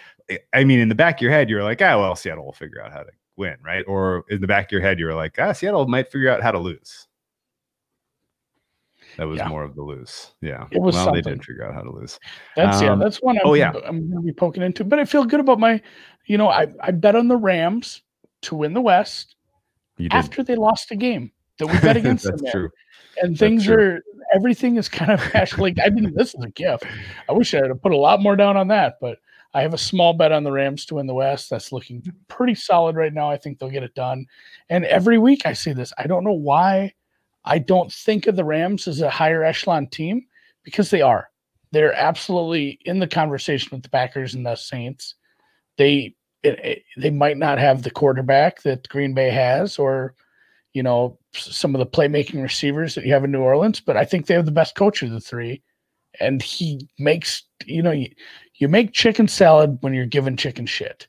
I mean, in the back of your head, you're like, ah, well, Seattle will figure out how to win, right? Or in the back of your head, you're like, ah, Seattle might figure out how to lose. That was yeah. more of the lose. Yeah. It was well, something. they didn't figure out how to lose. That's um, yeah, that's one I'm, oh, yeah. I'm gonna be poking into. But I feel good about my, you know, I, I bet on the Rams to win the West after they lost a game that we bet against that's them. True. And things are everything is kind of like I mean, this is a gift. I wish I had put a lot more down on that, but I have a small bet on the Rams to win the West. That's looking pretty solid right now. I think they'll get it done. And every week I see this. I don't know why I don't think of the Rams as a higher echelon team because they are. They're absolutely in the conversation with the Packers and the Saints. They it, it, they might not have the quarterback that Green Bay has, or you know some of the playmaking receivers that you have in New Orleans, but I think they have the best coach of the three, and he makes you know you, you make chicken salad when you're given chicken shit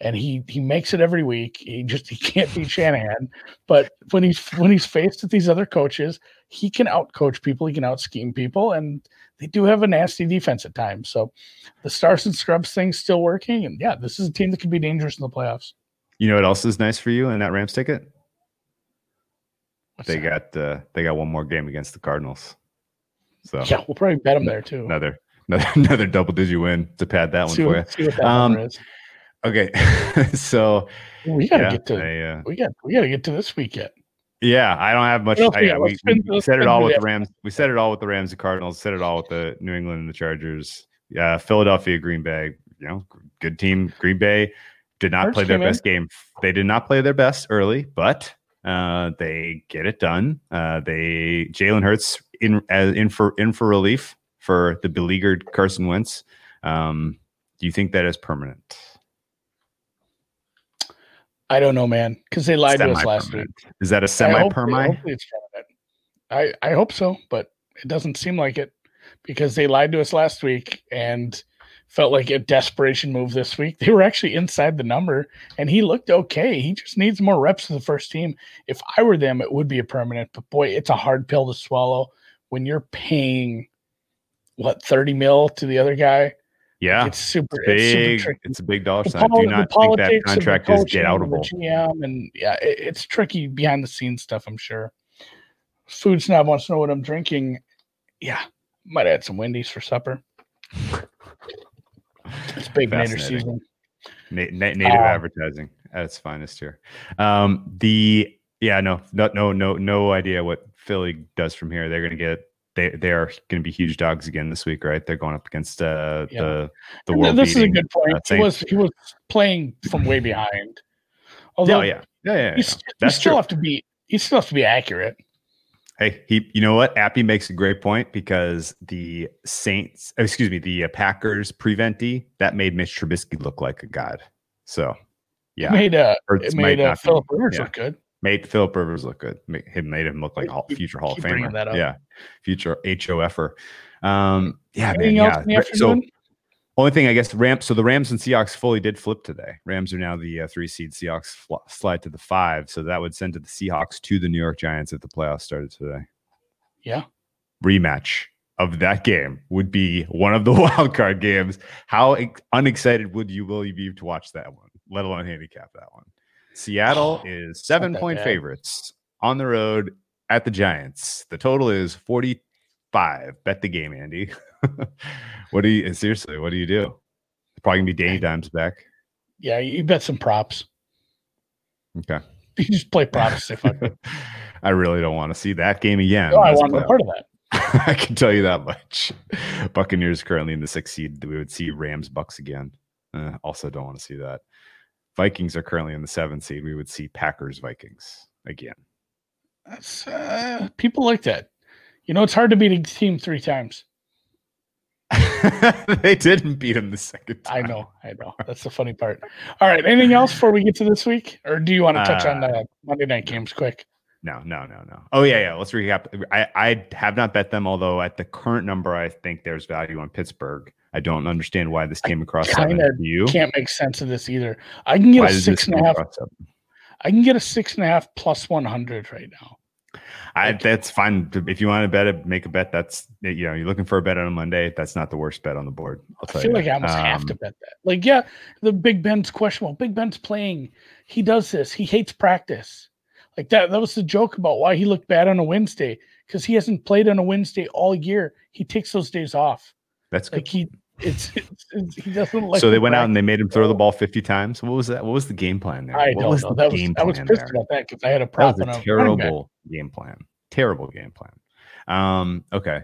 and he he makes it every week. He just he can't beat Shanahan, but when he's when he's faced with these other coaches, he can outcoach people, he can out scheme people, and they do have a nasty defense at times. So the stars and scrubs thing's still working, and yeah, this is a team that can be dangerous in the playoffs. You know what else is nice for you in that Rams ticket? What's they that? got uh, they got one more game against the Cardinals. So yeah, we'll probably bet them there too. Another another, another double digit win to pad that one see for you. Um, okay, so we gotta yeah, get to I, uh, we got we gotta get to this weekend. Yeah, I don't have much. I, yeah, we, we said it all with the Rams. We said it all with the Rams and Cardinals. Said it all with the New England and the Chargers. Yeah, Philadelphia, Green Bay. You know, good team. Green Bay did not First play their best in. game. They did not play their best early, but uh, they get it done. Uh, they Jalen Hurts in as in for in for relief for the beleaguered Carson Wentz. Um, do you think that is permanent? I don't know, man, because they lied to us last week. Is that a semi-permanent? I, I hope so, but it doesn't seem like it because they lied to us last week and felt like a desperation move this week. They were actually inside the number and he looked okay. He just needs more reps for the first team. If I were them, it would be a permanent, but boy, it's a hard pill to swallow when you're paying what 30 mil to the other guy Yeah, It's super, big. it's super It's, a big dollar sign. poli- Do not think that politics of the contract is get outable. GM and yeah, it, it's tricky behind the scenes stuff. I'm sure. Food snob wants to know what I'm drinking. Yeah, might add some Wendy's for supper. It's big Nader season. Na- na- native Uh, advertising at its finest here. Um, the yeah, no, no, no, no, no idea what Philly does from here. They're going to get they they are going to be huge dogs again this week, right? They're going up against uh, Yeah. the the And world. this is a good point. uh, he was he was playing from way behind. Although Oh yeah, yeah, yeah. yeah. you, st- you That's still true. have to be you still have to be accurate. Hey, he, you know what? Appy makes a great point because the Saints, excuse me, the uh, Packers prevent D that made Mitch Trubisky look like a god. So, yeah, It made uh it made uh, Philip Rivers yeah. look good. made Philip Rivers look good. Made him made him look like a future Hall of keep bringing Famer. that up. Yeah, future HOFer. Um, yeah, man. Anything else Yeah. So, afternoon? Only thing I guess Rams. So the Rams and Seahawks fully did flip today. Rams are now the uh, three seed. Seahawks fl- slide to the five. So that would send to the Seahawks to the New York Giants if the playoffs started today. yeah. rematch of that game would be one of the wild card games. How ex- unexcited would you will you be to watch that one, let alone handicap that one? Seattle is seven point bad. favorites on the road at the Giants. The total is 45. Bet the game, Andy. what do you seriously? What do you do? Probably gonna be Danny Dimes back. Yeah, you bet some props. Okay. You just play props. If I, I really don't want to see that game again. oh, I want no playoff part of that. I can tell you that much. Buccaneers currently in the sixth seed. We would see Rams Bucks again. Uh, also, don't want to see that. Vikings are currently in the seventh seed. We would see Packers Vikings again. That's uh, people like that. You know, it's hard to beat a team three times. they didn't beat him the second time. I know, I know. That's the funny part. All right, anything else before we get to this week, or do you want to touch on Uh, the Monday night games quick? No, no, no, no. Oh yeah, yeah. Let's recap. I, I have not bet them, although at the current number, I think there's value on Pittsburgh. I don't understand why this came across kinda you. Can't make sense of this either. I can get Why a six and a half. I can get a six and a half plus one hundred right now. I, that's fine. If you want to bet it, make a bet. That's you know, you're looking for a bet on a Monday. That's not the worst bet on the board. I'll I tell feel you like. I almost have Um, to bet that. Like, yeah, the Big Ben's questionable. Big Ben's playing. He does this. He hates practice. Like that. That was the joke about why he looked bad on a Wednesday because he hasn't played on a Wednesday all year. He takes those days off. That's good. Like he, it's, it's, it's he doesn't like. so they went out and they made him throw the ball 50 times. What was that? What was the game plan there? I what don't was know. the That was game I was pissed there? about that because I had a That was a a running back. terrible game plan. Terrible game plan. Um, okay.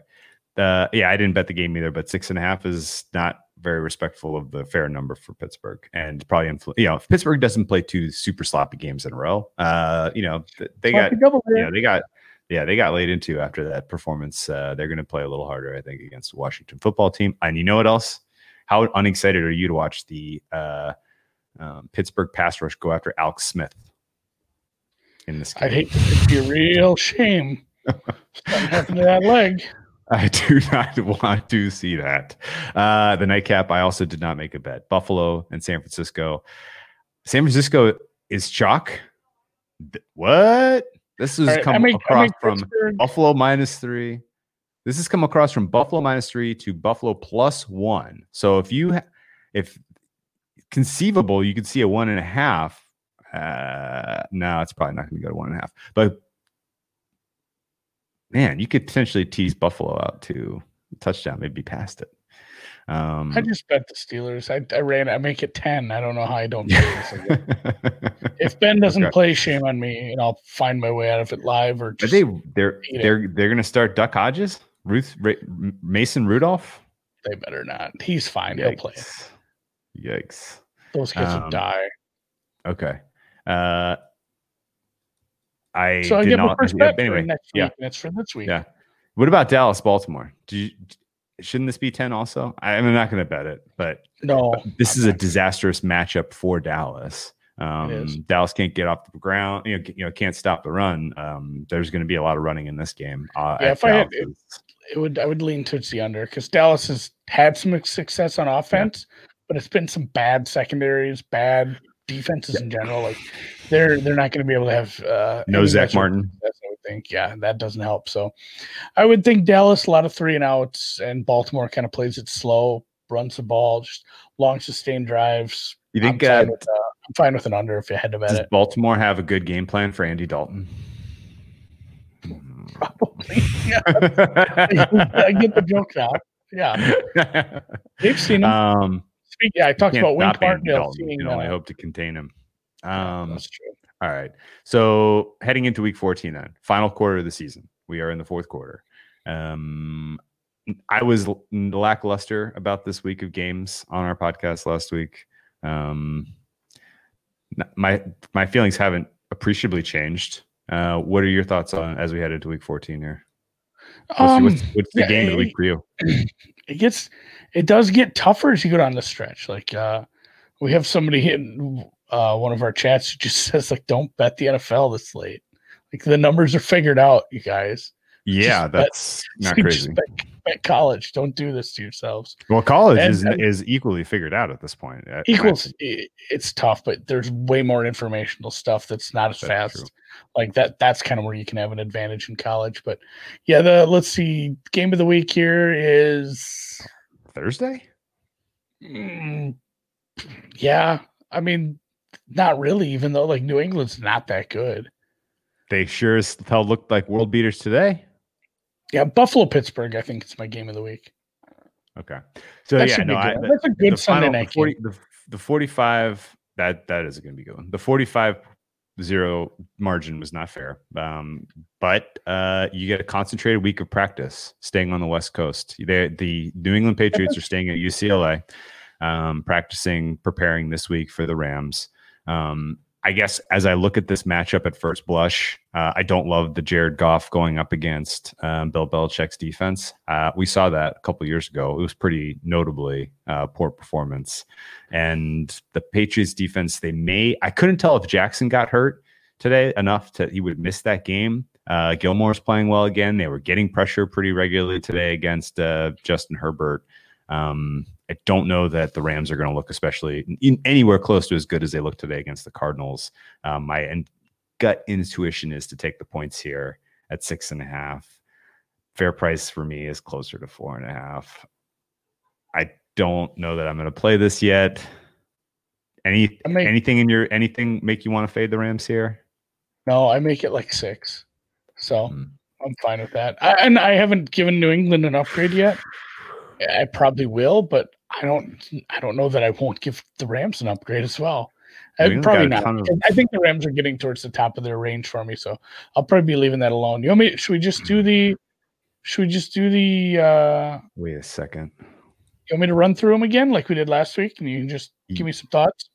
Uh, yeah, I didn't bet the game either, but six and a half is not very respectful of the fair number for Pittsburgh, and probably influ- you know if Pittsburgh doesn't play two super sloppy games in a row. Uh, you know th- they got you know they got yeah they got laid into after that performance. Uh, they're going to play a little harder, I think, against the Washington football team. And you know what else? How unexcited are you to watch the uh, um, Pittsburgh pass rush go after Alex Smith in this game? I'd hate to be a real shame. Something happened to that leg. I do not want to see that. Uh, the nightcap, I also did not make a bet. Buffalo and San Francisco. San Francisco is chalk. Th- What? This has All right, come make, across from Pittsburgh- Buffalo minus three. This has come across from Buffalo minus three to Buffalo plus one. So if you, ha- if conceivable, you could see a one and a half. Uh, no, it's probably not going to go to one and a half. But man, you could potentially tease Buffalo out to touchdown, maybe past it. Um, I just bet the Steelers. I, I ran. I make it ten. I don't know how I don't. bet this again. if Ben doesn't Okay. play, shame on me, and I'll find my way out of it live or Are they they're they're they're going to start Duck Hodges, Ruth Mason Rudolph. they better not. He's fine. He'll play. Yikes! Yikes! Those kids Um, will die. Okay. Uh, I So I did get my not. first yeah, bet anyway, next yeah. week, and it's for this week. Yeah. What about Dallas, Baltimore? Do you, shouldn't this be ten? Also, I, I'm not going to bet it, but No, this is a disastrous matchup for Dallas. Um. Dallas can't get off the ground. You know, you know, can't stop the run. Um, there's going to be a lot of running in this game. Uh, Yeah, if I had- Dallas's. it would. I would lean towards the under because Dallas has had some success on offense, but it's been some bad secondaries, bad defenses in general. Like they're they're not going to be able to have uh, no Zach Martin. I would think. Yeah, that doesn't help. So I would think Dallas a lot of three and outs, and Baltimore kind of plays it slow. runs the ball, just long sustained drives. You think I'm fine, uh, with, uh, I'm fine with an under if you had to bet does it. Baltimore have a good game plan for Andy Dalton? Probably. Yeah, I get the joke now. Yeah, they've seen him. um, yeah, I talked about Wink Martindale. You can only uh, hope to contain him. Um, that's true. All right. So heading into week 14 then, final quarter of the season. We are in the fourth quarter. Um I was lackluster about this week of games on our podcast last week. Um my my feelings haven't appreciably changed. Uh what are your thoughts on as we head into week 14 here? What's, Um, what's, what's the yeah, game of the week for you? it gets it does get tougher as you go down the stretch. Like uh we have somebody in uh one of our chats who just says like don't bet the NFL this late. Like the numbers are figured out, you guys. Yeah, bet- that's not Just crazy. bet, bet college. Don't do this to yourselves. Well, college And- is and- is equally figured out at this point. Uh, Equals it's tough, but there's way more informational stuff that's not as That's fast. true. Like that that's kind of where you can have an advantage in college. But yeah, the let's see, game of the week here is Thursday? Mm, yeah, I mean, not really. Even though like New England's not that good. They sure as hell looked like world beaters today. Yeah, Buffalo Pittsburgh. I think it's my game of the week. Okay. So That yeah, no, I. That's a good the Sunday final- night the 40, game. the, the 45 that that is going to be good. one. The 45 zero margin was not fair. Um, but uh, you get a concentrated week of practice staying on the West Coast. They, the New England Patriots are staying at UCLA, um, practicing, preparing this week for the Rams. Um, I guess as I look at this matchup at first blush, uh, I don't love the Jared Goff going up against um, Bill Belichick's defense. Uh, we saw that a couple years ago. It was pretty notably uh, poor performance. And the Patriots defense, they may, I couldn't tell if Jackson got hurt today enough to he would miss that game. Uh, Gilmore's playing well again. They were getting pressure pretty regularly today against uh, Justin Herbert. Um, I don't know that the Rams are going to look especially in, anywhere close to as good as they look today against the Cardinals. Um, my and gut intuition is to take the points here at six and a half. Fair price for me is closer to four and a half. I don't know that I'm going to play this yet. Any I make- anything in your anything make you want to fade the Rams here? No, I make it like six. So Hmm. I'm fine with that. I, and I haven't given New England an upgrade yet. I probably will, but I don't. I don't know that I won't give the Rams an upgrade as well. England probably not. of- I think the Rams are getting towards the top of their range for me, so I'll probably be leaving that alone. You want me? Should we just do the? Should we just do the? uh Wait a second. You want me to run through them again, like we did last week, and you can just give me some thoughts?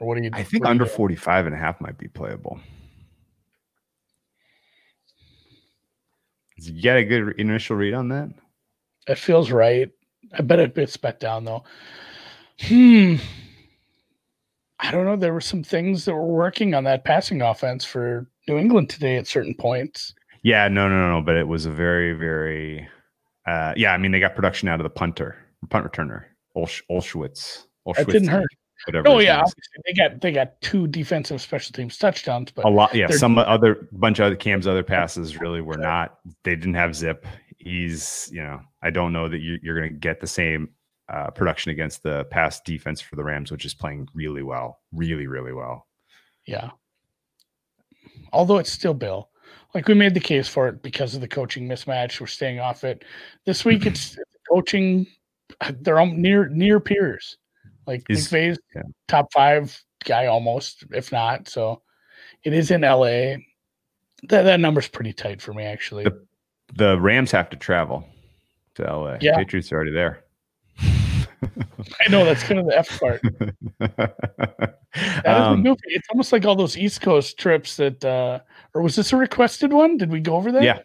Or what do you? I think you under do? 45 and a half might be playable. Did you get a good initial read on that? It feels right. I bet it gets bet down though. Hmm. I don't know. There were some things that were working on that passing offense for New England today at certain points. Yeah, no, no, no. But it was a very, very, uh, yeah. I mean, they got production out of the punter, punt returner, Olsh, Olschwitz. That didn't hurt. Whatever. Oh yeah, obviously they got they got two defensive special teams touchdowns, but a lot. Yeah, some other bunch of other Cam's other passes really were not. They didn't have zip. He's, you know, I don't know that you, you're going to get the same uh, production against the pass defense for the Rams, which is playing really well, really, really well. yeah. Although it's still Bill. Like we made the case for it because of the coaching mismatch. We're staying off it. This week it's coaching. They're all near near peers. Like Is- McVay's yeah. top five guy almost, if not. So it is in LA. That that number's pretty tight for me actually. The- The Rams have to travel to LA. Yeah. Patriots are already there. I know that's kind of the F part. That um, goofy. It's almost like all those East Coast trips that uh or was this a requested one? Did we go over that? yeah,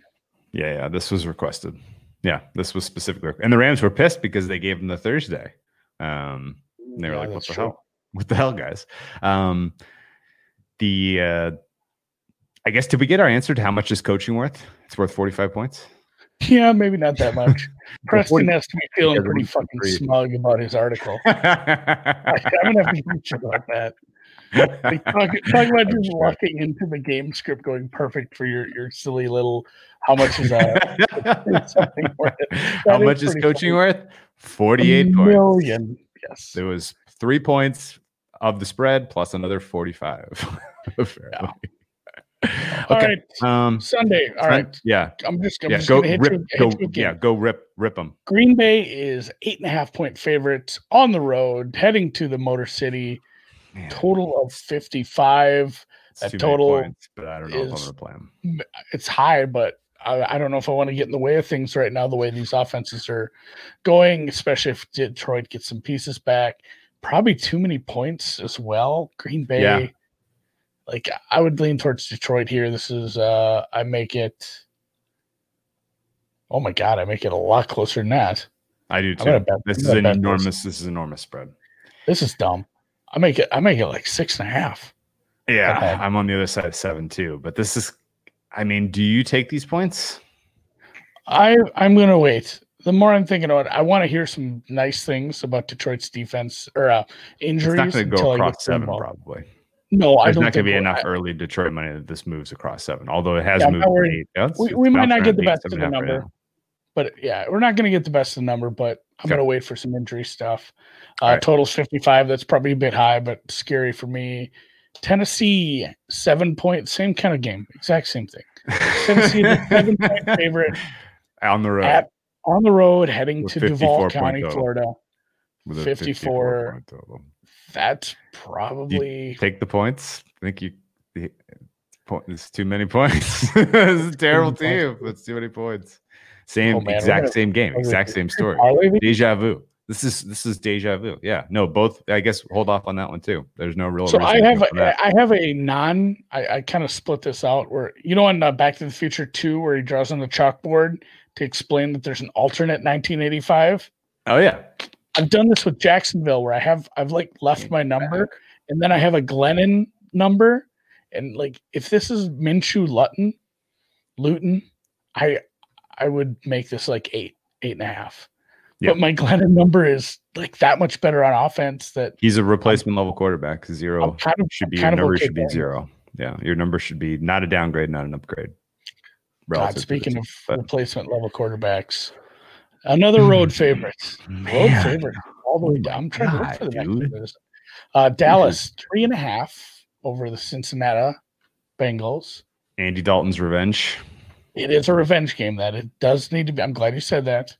yeah, yeah. This was requested. Yeah, this was specifically, and the Rams were pissed because they gave them the Thursday. Um, and they were Yeah, like, "What the true. hell? What the hell, guys?" Um, the uh, I guess did we get our answer to how much is coaching worth? It's worth forty five points. Yeah, maybe not that much. Preston has to be feeling Yeah, pretty fucking 1.3. smug about his article. I, I'm gonna have to reach about that. Like, talk, talk about just walking into the game script going perfect for your your silly little. How much is uh, something worth? How That is much is coaching funny. worth? 48 points. million. Yes. There was three points of the spread plus another 45. apparently. All okay. right. Um, Sunday. All right. Yeah. I'm just, I'm yeah. just Go gonna hit rip. you, Go. Yeah. Go rip. Rip them. Green Bay is eight and a half point favorites on the road, heading to the Motor City. Man, Total of 55. it's that total points, but I don't know if I'm to play them. It's high, but I, I don't know if I want to get in the way of things right now, the way these offenses are going, especially if Detroit gets some pieces back. Probably too many points as well. Green Bay. Yeah. Like I would lean towards Detroit here. This is uh I make it Oh my god, I make it a lot closer than that. I do too. bet- this is an bet this. enormous. This is enormous spread. This is dumb. I make it. I make it like six and a half. Yeah, Okay. I'm on the other side of seven too. But this is. I mean, do you take these points? I I'm gonna wait. The more I'm thinking about it, I want to hear some nice things about Detroit's defense or uh, It's injuries. not going to go across seven, involved. probably. No, I There's not going to be enough I- early Detroit money that this moves across seven. Although it has Yeah, moved. eight. Yeah, it's- We- it's we might not get the best of the right number. but yeah, we're not going to get the best of the number. But I'm Okay. going to wait for some injury stuff. Uh, right. Totals 55. That's probably a bit high, but scary for me. Tennessee seven point, same kind of game, exact same thing. Tennessee seven point favorite on the road at on the road heading With to Duval County, total. Florida. with a 54. total. That's probably Take the points. I think you. The, point, it's too many points. it's a terrible team. It's too many points. Same Oh, man, exact gonna- same game, exact same story. Deja vu. This is this is deja vu. Yeah. No, both. I guess hold off on that one too. There's no real. So I have go for a, that. I have a non. I, I kind of split this out where you know in uh, Back to the Future two where he draws on the chalkboard to explain that there's an alternate 1985. Oh yeah. I've done this with Jacksonville where I have I've like left my number and then I have a Glennon number and like if this is Minshew Luton, Luton, I I would make this like eight eight and a half. Yeah. But my Glennon number is like that much better on offense that He's a replacement level quarterback. Zero kind of should be your number okay should be zero. Yeah, your number should be not a downgrade, not an upgrade. God, speaking of but- replacement level quarterbacks, another road favorite. Road favorite all the way down. I'm trying to look for the next dude. Uh, Dallas three and a half over the Cincinnati Bengals. Andy Dalton's revenge. It is a revenge game. That it does need to be. I'm glad you said that.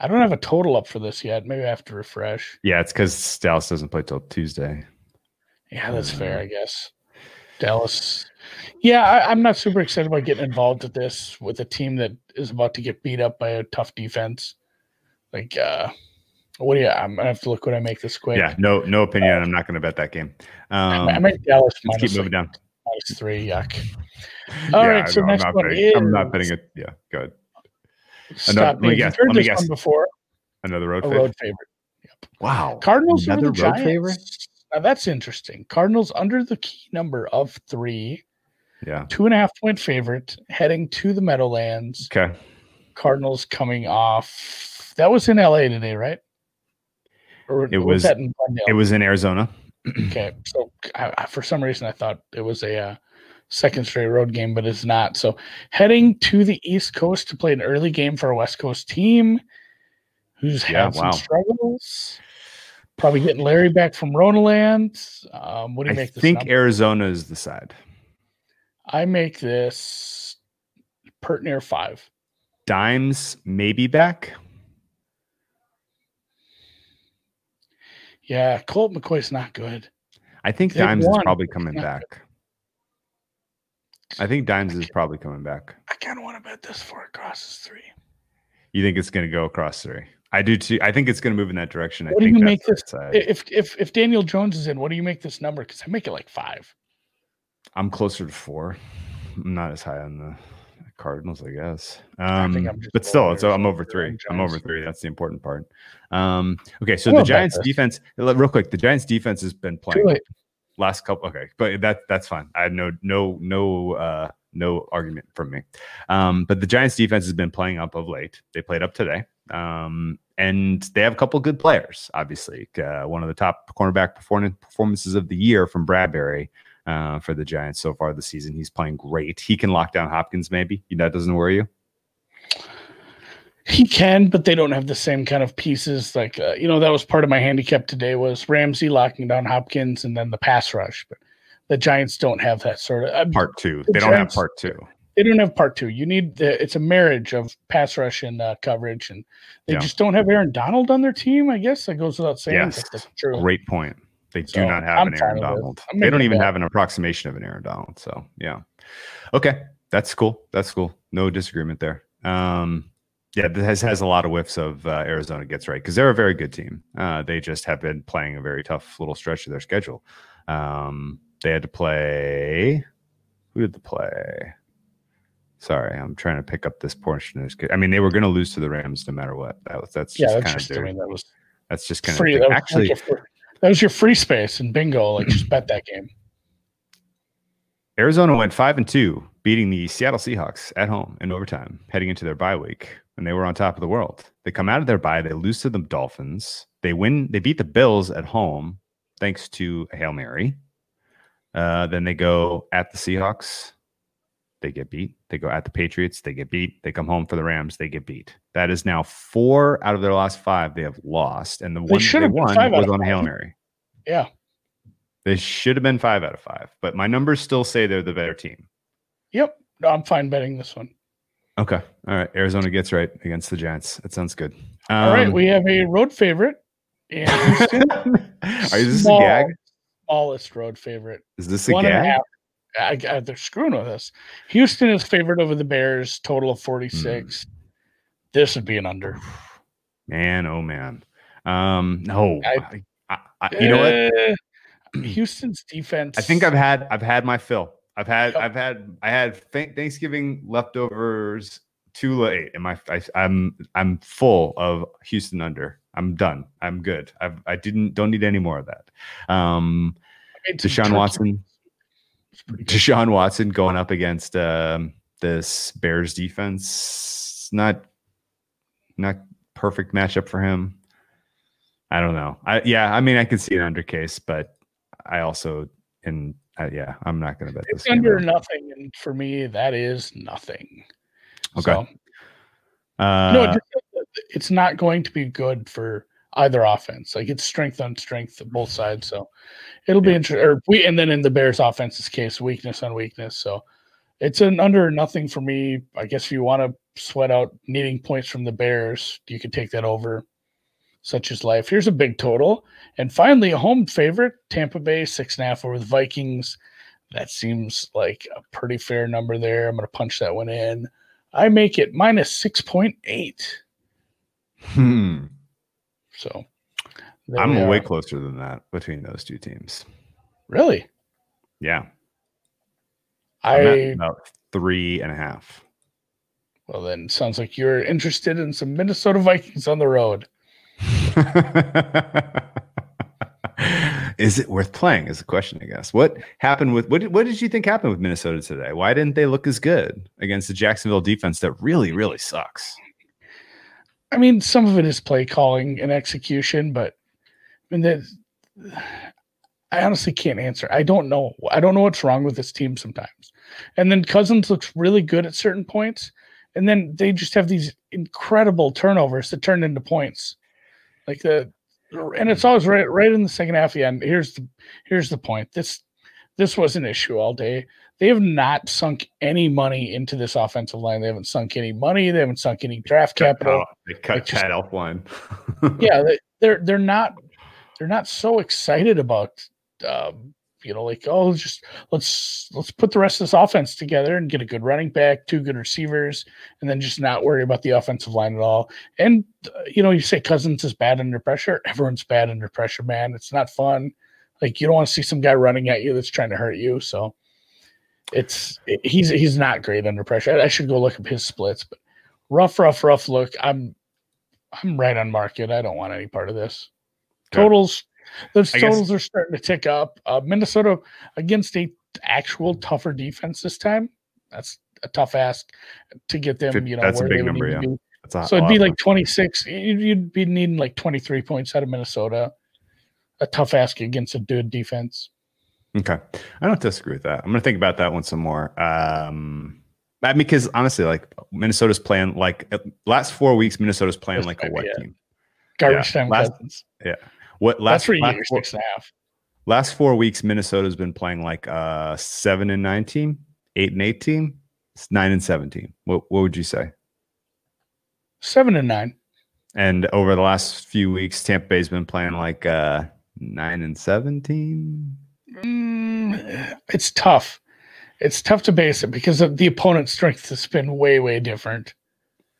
I don't have a total up for this yet. Maybe I have to refresh. Yeah, it's because Dallas doesn't play till Tuesday. Yeah, that's fair. Mm. I guess Dallas. Yeah, I, I'm not super excited about getting involved with this with a team that is about to get beat up by a tough defense. Like, uh, what do you? I'm gonna have to look when I make this quick. Yeah, no, no opinion. I'm not going to bet that game. Um, I make Dallas minus, keep moving like, down. minus three. Yuck. All Yeah, right, so know, next one betting, is. I'm not betting it. Yeah, good. Stop Another- let me guess, let me this guess. one before. Another road favorite. road favorite. Wow. Cardinals over Another the road Giants. favorite? Now that's interesting. Cardinals under the key number of three, Yeah. two and a half point favorite, heading to the Meadowlands. Okay. Cardinals coming off. That was in LA today, right? Or It was, was- that in Glendale? It was in Arizona. okay. So I, I, for some reason, I thought it was a uh, second straight road game, but it's not. So heading to the East Coast to play an early game for a West Coast team who's had Yeah, some wow. struggles. Probably getting Larry back from Ronaland. Um, what do you I make this? think number? Arizona is the side. I make this pert near five. Dimes maybe back. Yeah, Colt McCoy's not good. I think They've Dimes is probably coming back. I think Dimes is probably coming back. I kind of want to bet this four crosses three. You think it's going to go across three? I do too. I think it's going to move in that direction. I What do think you make this-. If if if Daniel Jones is in, what do you make this number? Because I make it like five. I'm closer to four. I'm not as high on the Cardinals, I guess. Um, I'm but still, so I'm over three. I'm over three. That's the important part. Um, okay, so the Giants defense, real quick, the Giants defense has been playing last couple. Okay, but that that's fine. I have no no no uh no argument from me. Um, but the Giants defense has been playing up of late. They played up today. Um, and they have a couple good players. Obviously, uh, one of the top cornerback perform- performances of the year from Bradberry uh, for the Giants so far this season. He's playing great. He can lock down Hopkins. Maybe that doesn't worry you. He can, but they don't have the same kind of pieces. Like uh, you know, that was part of my handicap today was Ramsey locking down Hopkins and then the pass rush. But the Giants don't have that sort of uh, part two. The they don't have part two. They don't have part two. You need the, it's a marriage of pass rush and uh, coverage, and they yeah. just don't have Aaron Donald on their team. I guess that goes without saying. Yes, true. great point. They so, do not have I'm an Aaron Donald. They don't even that. have an approximation of an Aaron Donald. So yeah, okay, that's cool. That's cool. No disagreement there. Um, yeah, this has, has a lot of whiffs of uh, Arizona gets right because they're a very good team. Uh, they just have been playing a very tough little stretch of their schedule. Um, they had to play. Who did they play? Sorry, I'm trying to pick up this portion. Of I mean, they were going to lose to the Rams no matter what. That was that's yeah, that's just, I mean, that was that's just kind free. of that actually like that was your free space and bingo. Like just bet that game. Arizona went five and two, beating the Seattle Seahawks at home in overtime, heading into their bye week, and they were on top of the world. They come out of their bye, they lose to the Dolphins. They win. They beat the Bills at home thanks to a hail mary. Uh, then they go at the Seahawks, they get beat. They go at the Patriots, they get beat. They come home for the Rams, they get beat. That is now four out of their last five they have lost, and the they one they won was on Hail Mary. Yeah, they should have been five out of five, but my numbers still say they're the better team. Yep, no, I'm fine betting this one. Okay, all right. Arizona gets right against the Giants. That sounds good. Um, all right, um, we have a road favorite. Houston. Are you this a gag? Smallest road favorite. Is this a One gag? And a half I, I, they're screwing with us. Houston is favored over the Bears, total of 46. Mm. This would be an under. Man, oh man. Um, no, I, I, you know what? Uh, Houston's defense. I think I've had I've had my fill. I've had I've had I had Thanksgiving leftovers too late, and my I, I'm I'm full of Houston under. I'm done. I'm good. I've I didn't don't need any more of that. Um, Deshaun Watson. Deshaun Watson going up against um, this Bears defense, not not perfect matchup for him. I don't know. I yeah, I mean, I can see an under case, but I also and uh, yeah, I'm not going to bet it's this. under nothing, and for me, that is nothing. Okay. So, uh, no, it's not going to be good for either offense. Like it's strength on strength both sides. So it'll be interesting. Or we and then in the Bears offense's case, weakness on weakness. So it's an under nothing for me. I guess if you want to sweat out needing points from the Bears, you could take that over. Such as life. Here's a big total. And finally, a home favorite, Tampa Bay, six and a half over the Vikings. That seems like a pretty fair number there. I'm going to punch that one in. I make it minus 6.8. Hmm. So I'm way closer than that between those two teams. Really? Yeah. I about three and a half. Well, then sounds like you're interested in some Minnesota Vikings on the road. is it worth playing? Is the question, I guess. What happened with what? What did you think happened with Minnesota today? Why didn't they look as good against the Jacksonville defense that really, really sucks? I mean, some of it is play calling and execution, but I mean, that I honestly can't answer. I don't know. I don't know what's wrong with this team sometimes. And then Cousins looks really good at certain points, and then they just have these incredible turnovers that turn into points. Like the, and it's always right, right in the second half. Yeah, and here's the, here's the point. This, this was an issue all day. They have not sunk any money into this offensive line. They haven't sunk any money. They haven't sunk any draft capital. They cut just, Pat Elflein. yeah, they, they're they're not they're not so excited about um, you know like oh just let's let's put the rest of this offense together and get a good running back, two good receivers, and then just not worry about the offensive line at all. And uh, you know you say Cousins is bad under pressure. Everyone's bad under pressure, man. It's not fun. Like you don't want to see some guy running at you that's trying to hurt you. So it's he's he's not great under pressure. I, I, should go look up his splits, but rough, rough, rough look. I'm I'm right on market. I don't want any part of this. Totals, those totals guess, are starting to tick up. Uh, Minnesota against a actual tougher defense this time. That's a tough ask to get them. You know, that's a big number. Yeah, That's a So it'd be like 26. You'd, you'd be needing like 23 points out of Minnesota. A tough ask against a good defense. Okay. I don't disagree with that. I'm gonna think about that one some more. Um I mean, because honestly, like Minnesota's playing like last four weeks, Minnesota's playing like a might wet team. Garbage Yeah, time last- Cousins. What last That's where you last get four, six and a half. last four weeks, Minnesota's been playing like uh seven and nine team, eight and eight team, nine and seventeen. What what would you say? Seven and nine. And over the last few weeks, Tampa Bay's been playing like uh nine and seventeen. Mm, it's tough. It's tough to base it because of the opponent's strength has been way, way different.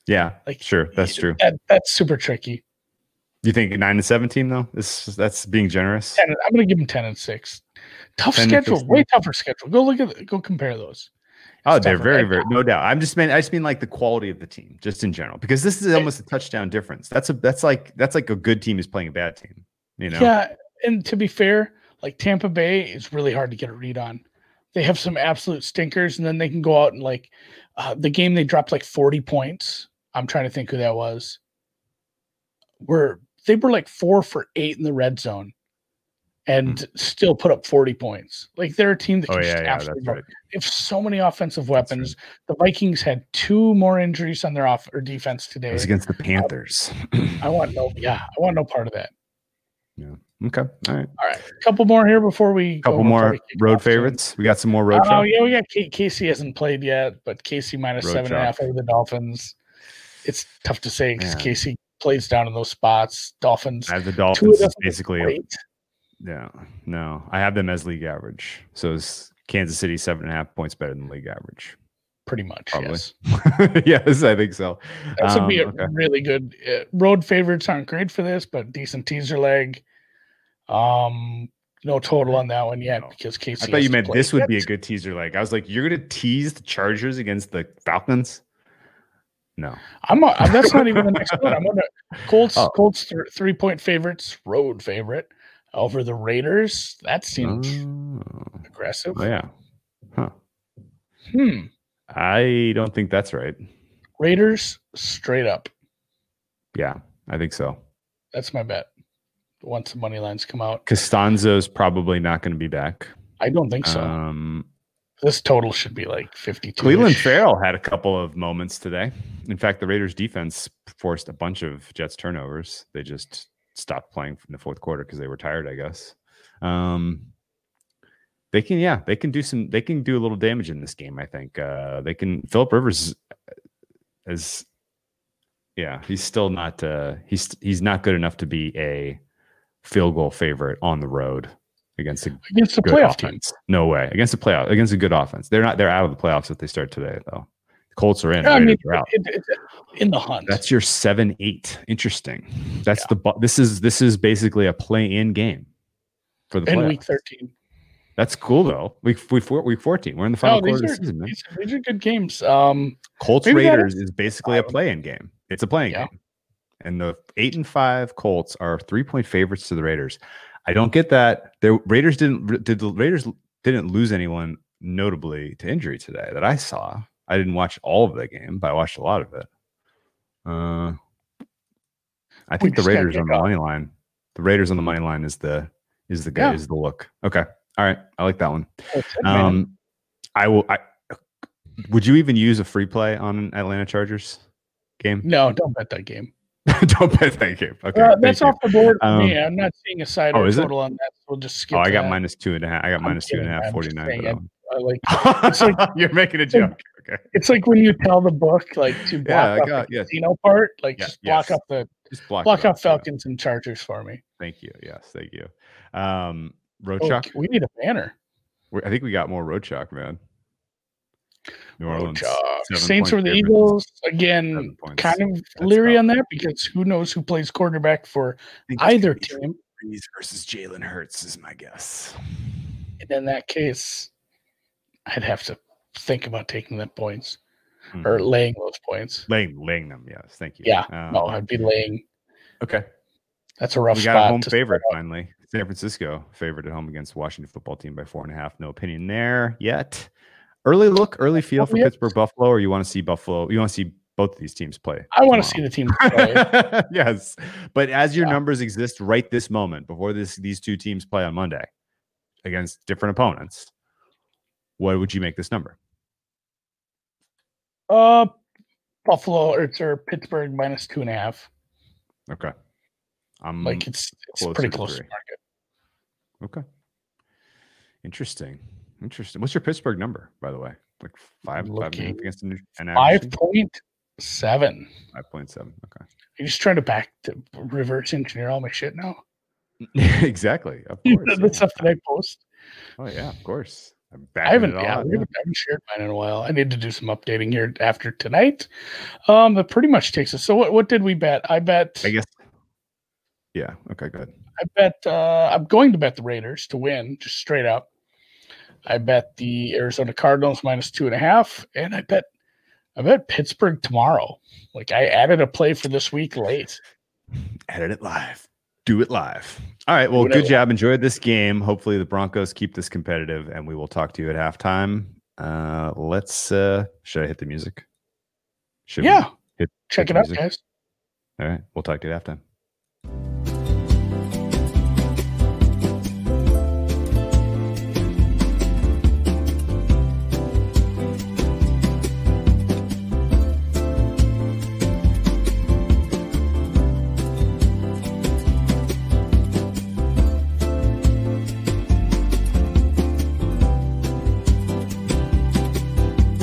Yeah, Like sure, that's true. That that's super tricky. You think nine and seventeen though? This that's being generous. 10, I'm going to give him ten and six. Tough schedule, way tougher schedule. Go look at go compare those. Oh, they're very, very no doubt. I'm just mean I just mean like the quality of the team, just in general, because this is almost a touchdown difference. That's a that's like that's like a good team is playing a bad team. You know, Yeah, and to be fair, like Tampa Bay is really hard to get a read on. They have some absolute stinkers, and then they can go out and like uh, the game they dropped like 40 points. I'm trying to think who that was. Were they were like four for eight in the red zone, and still put up 40 points. Like they're a team that. Oh can yeah, just yeah, absolutely that's right. They have so many offensive weapons. The Vikings had two more injuries on their off or defense It today. was against the Panthers. I want no, yeah, I want no part of that. Okay, all right. All right, a couple more here before we couple more we road off soon. favorites. We got some more road. Favorites. Oh chalk? yeah, we got K- Casey hasn't played yet, but Casey minus seven and a half over the Dolphins. It's tough to say because Man. Casey plays down in those spots. Dolphins. I have the Dolphins. is basically, a, yeah, no, I have them as league average. So is Kansas City seven and a half points better than league average? pretty much. Probably. Yes, yes, I think so. that's would Um, be a okay. really good. Uh, road favorites aren't great for this, but decent teaser leg. Um, no total on that one yet because Casey. I thought you meant this would be a good teaser. Like I was like, you're gonna tease the Chargers against the Falcons. No, I'm. A, that's not even the next one. I'm gonna Colts. Oh. Colts th- three point favorites. Road favorite over the Raiders. That seems Oh, aggressive. oh, yeah. Huh. Hmm. I don't think that's right. Raiders straight up. Yeah, I think so. That's my bet. Once the money lines come out, Castonzo's probably not going to be back. I don't think so. Um, this total should be like 52. Clelin Ferrell had a couple of moments today. In fact, the Raiders defense forced a bunch of Jets turnovers. They just stopped playing from the fourth quarter because they were tired, I guess. Um, they can, yeah, they can do some, they can do a little damage in this game. I think uh, they can. Philip Rivers is, yeah, he's still not, uh, he's he's not good enough to be a field goal favorite on the road against a against the playoff team. No way against the playoff against a good offense. They're not. They're out of the playoffs if they start today, though. Colts are in. I mean, it, it's in the hunt. That's your seven eight. Interesting. That's the. This is this is basically a play in game for the in playoffs. week 13. That's cool though. Week week four, week fourteen. We're in the final Oh, quarter are, of the season, man. these, these are good games. Um, Colts Raiders is basically a play in game. It's a playing yeah. game, and the eight and five Colts are three point favorites to the Raiders. I don't get that. The Raiders didn't did the Raiders didn't lose anyone notably to injury today that I saw. I didn't watch all of the game, but I watched a lot of it. Uh, I think the Raiders on the money line. The Raiders on the money line is the is the Yeah. is the look. Okay, all right, I like that one. Um, I will. I would you even use a free play on an Atlanta Chargers game? no, don't bet that game. Don't bet that game. Okay, Uh, that's you. off the board for Um, me. I'm not seeing a side oh, is it? total on that. So we'll just skip. Oh, I got that. minus two and a half. I got I'm minus two and a kidding, half. I'm just 49 saying for that it. one. I like It's like you're making a like- joke. Okay, it's like when you tell the book like to block Yeah, I got- the yes. casino part, like Yeah, just block yes. up the just block. block out out. Yeah, Falcons and Chargers for me. Thank you. Yes, thank you. Um, road Oh, we need a banner. I think we got more road chalk, man. New Orleans. Seven Saints point over the favorites. Eagles again. Kind of That's leery on that because who knows who plays quarterback for I think it's either gonna be Drew team. Brees versus Jalen Hurts is my guess. And in that case, I'd have to think about taking the points Mhm. or laying those points. laying laying them. Yes, thank you. Yeah, Um, No, I'd be laying. Okay. That's a rough we spot. got a home favorite finally. San Francisco favored at home against Washington football team by four and a half. No opinion there yet. Early look, early feel for. Pittsburgh Buffalo, or you want to see Buffalo? You want to see both of these teams play. I want to see the team play. yes, but as your Yeah. numbers exist right this moment, before this these two teams play on Monday against different opponents, what would you make this number? Uh, Buffalo or, or Pittsburgh minus two and a half. Okay, I'm Like it's it's pretty close three. to market. okay. Interesting, interesting. What's your Pittsburgh number, by the way? Like five, five and a half Looking. against an, an Five point seven. five point seven. Okay. You're just trying to back to reverse engineer all my shit now. exactly. Of course. the yeah. stuff that I post. Oh yeah, of course. I'm I haven't, yeah, haven't, I haven't shared mine in a while. I need to do some updating here after tonight. Um, that pretty much takes us. So what, what did we bet? I bet, I guess. Yeah. Okay. Good. I bet, uh, I'm going to bet the Raiders to win just straight up. I bet the Arizona Cardinals minus two and a half, and I bet, I bet Pittsburgh tomorrow. Like I added a play for this week late. Edit it live. Do it live. All right. Well, good job. Enjoyed this game. Hopefully the Broncos keep this competitive, and we will talk to you at halftime. Uh, let's. uh Should I hit the music? Should we Yeah, hit- check hit it out, guys. All right. We'll talk to you at halftime.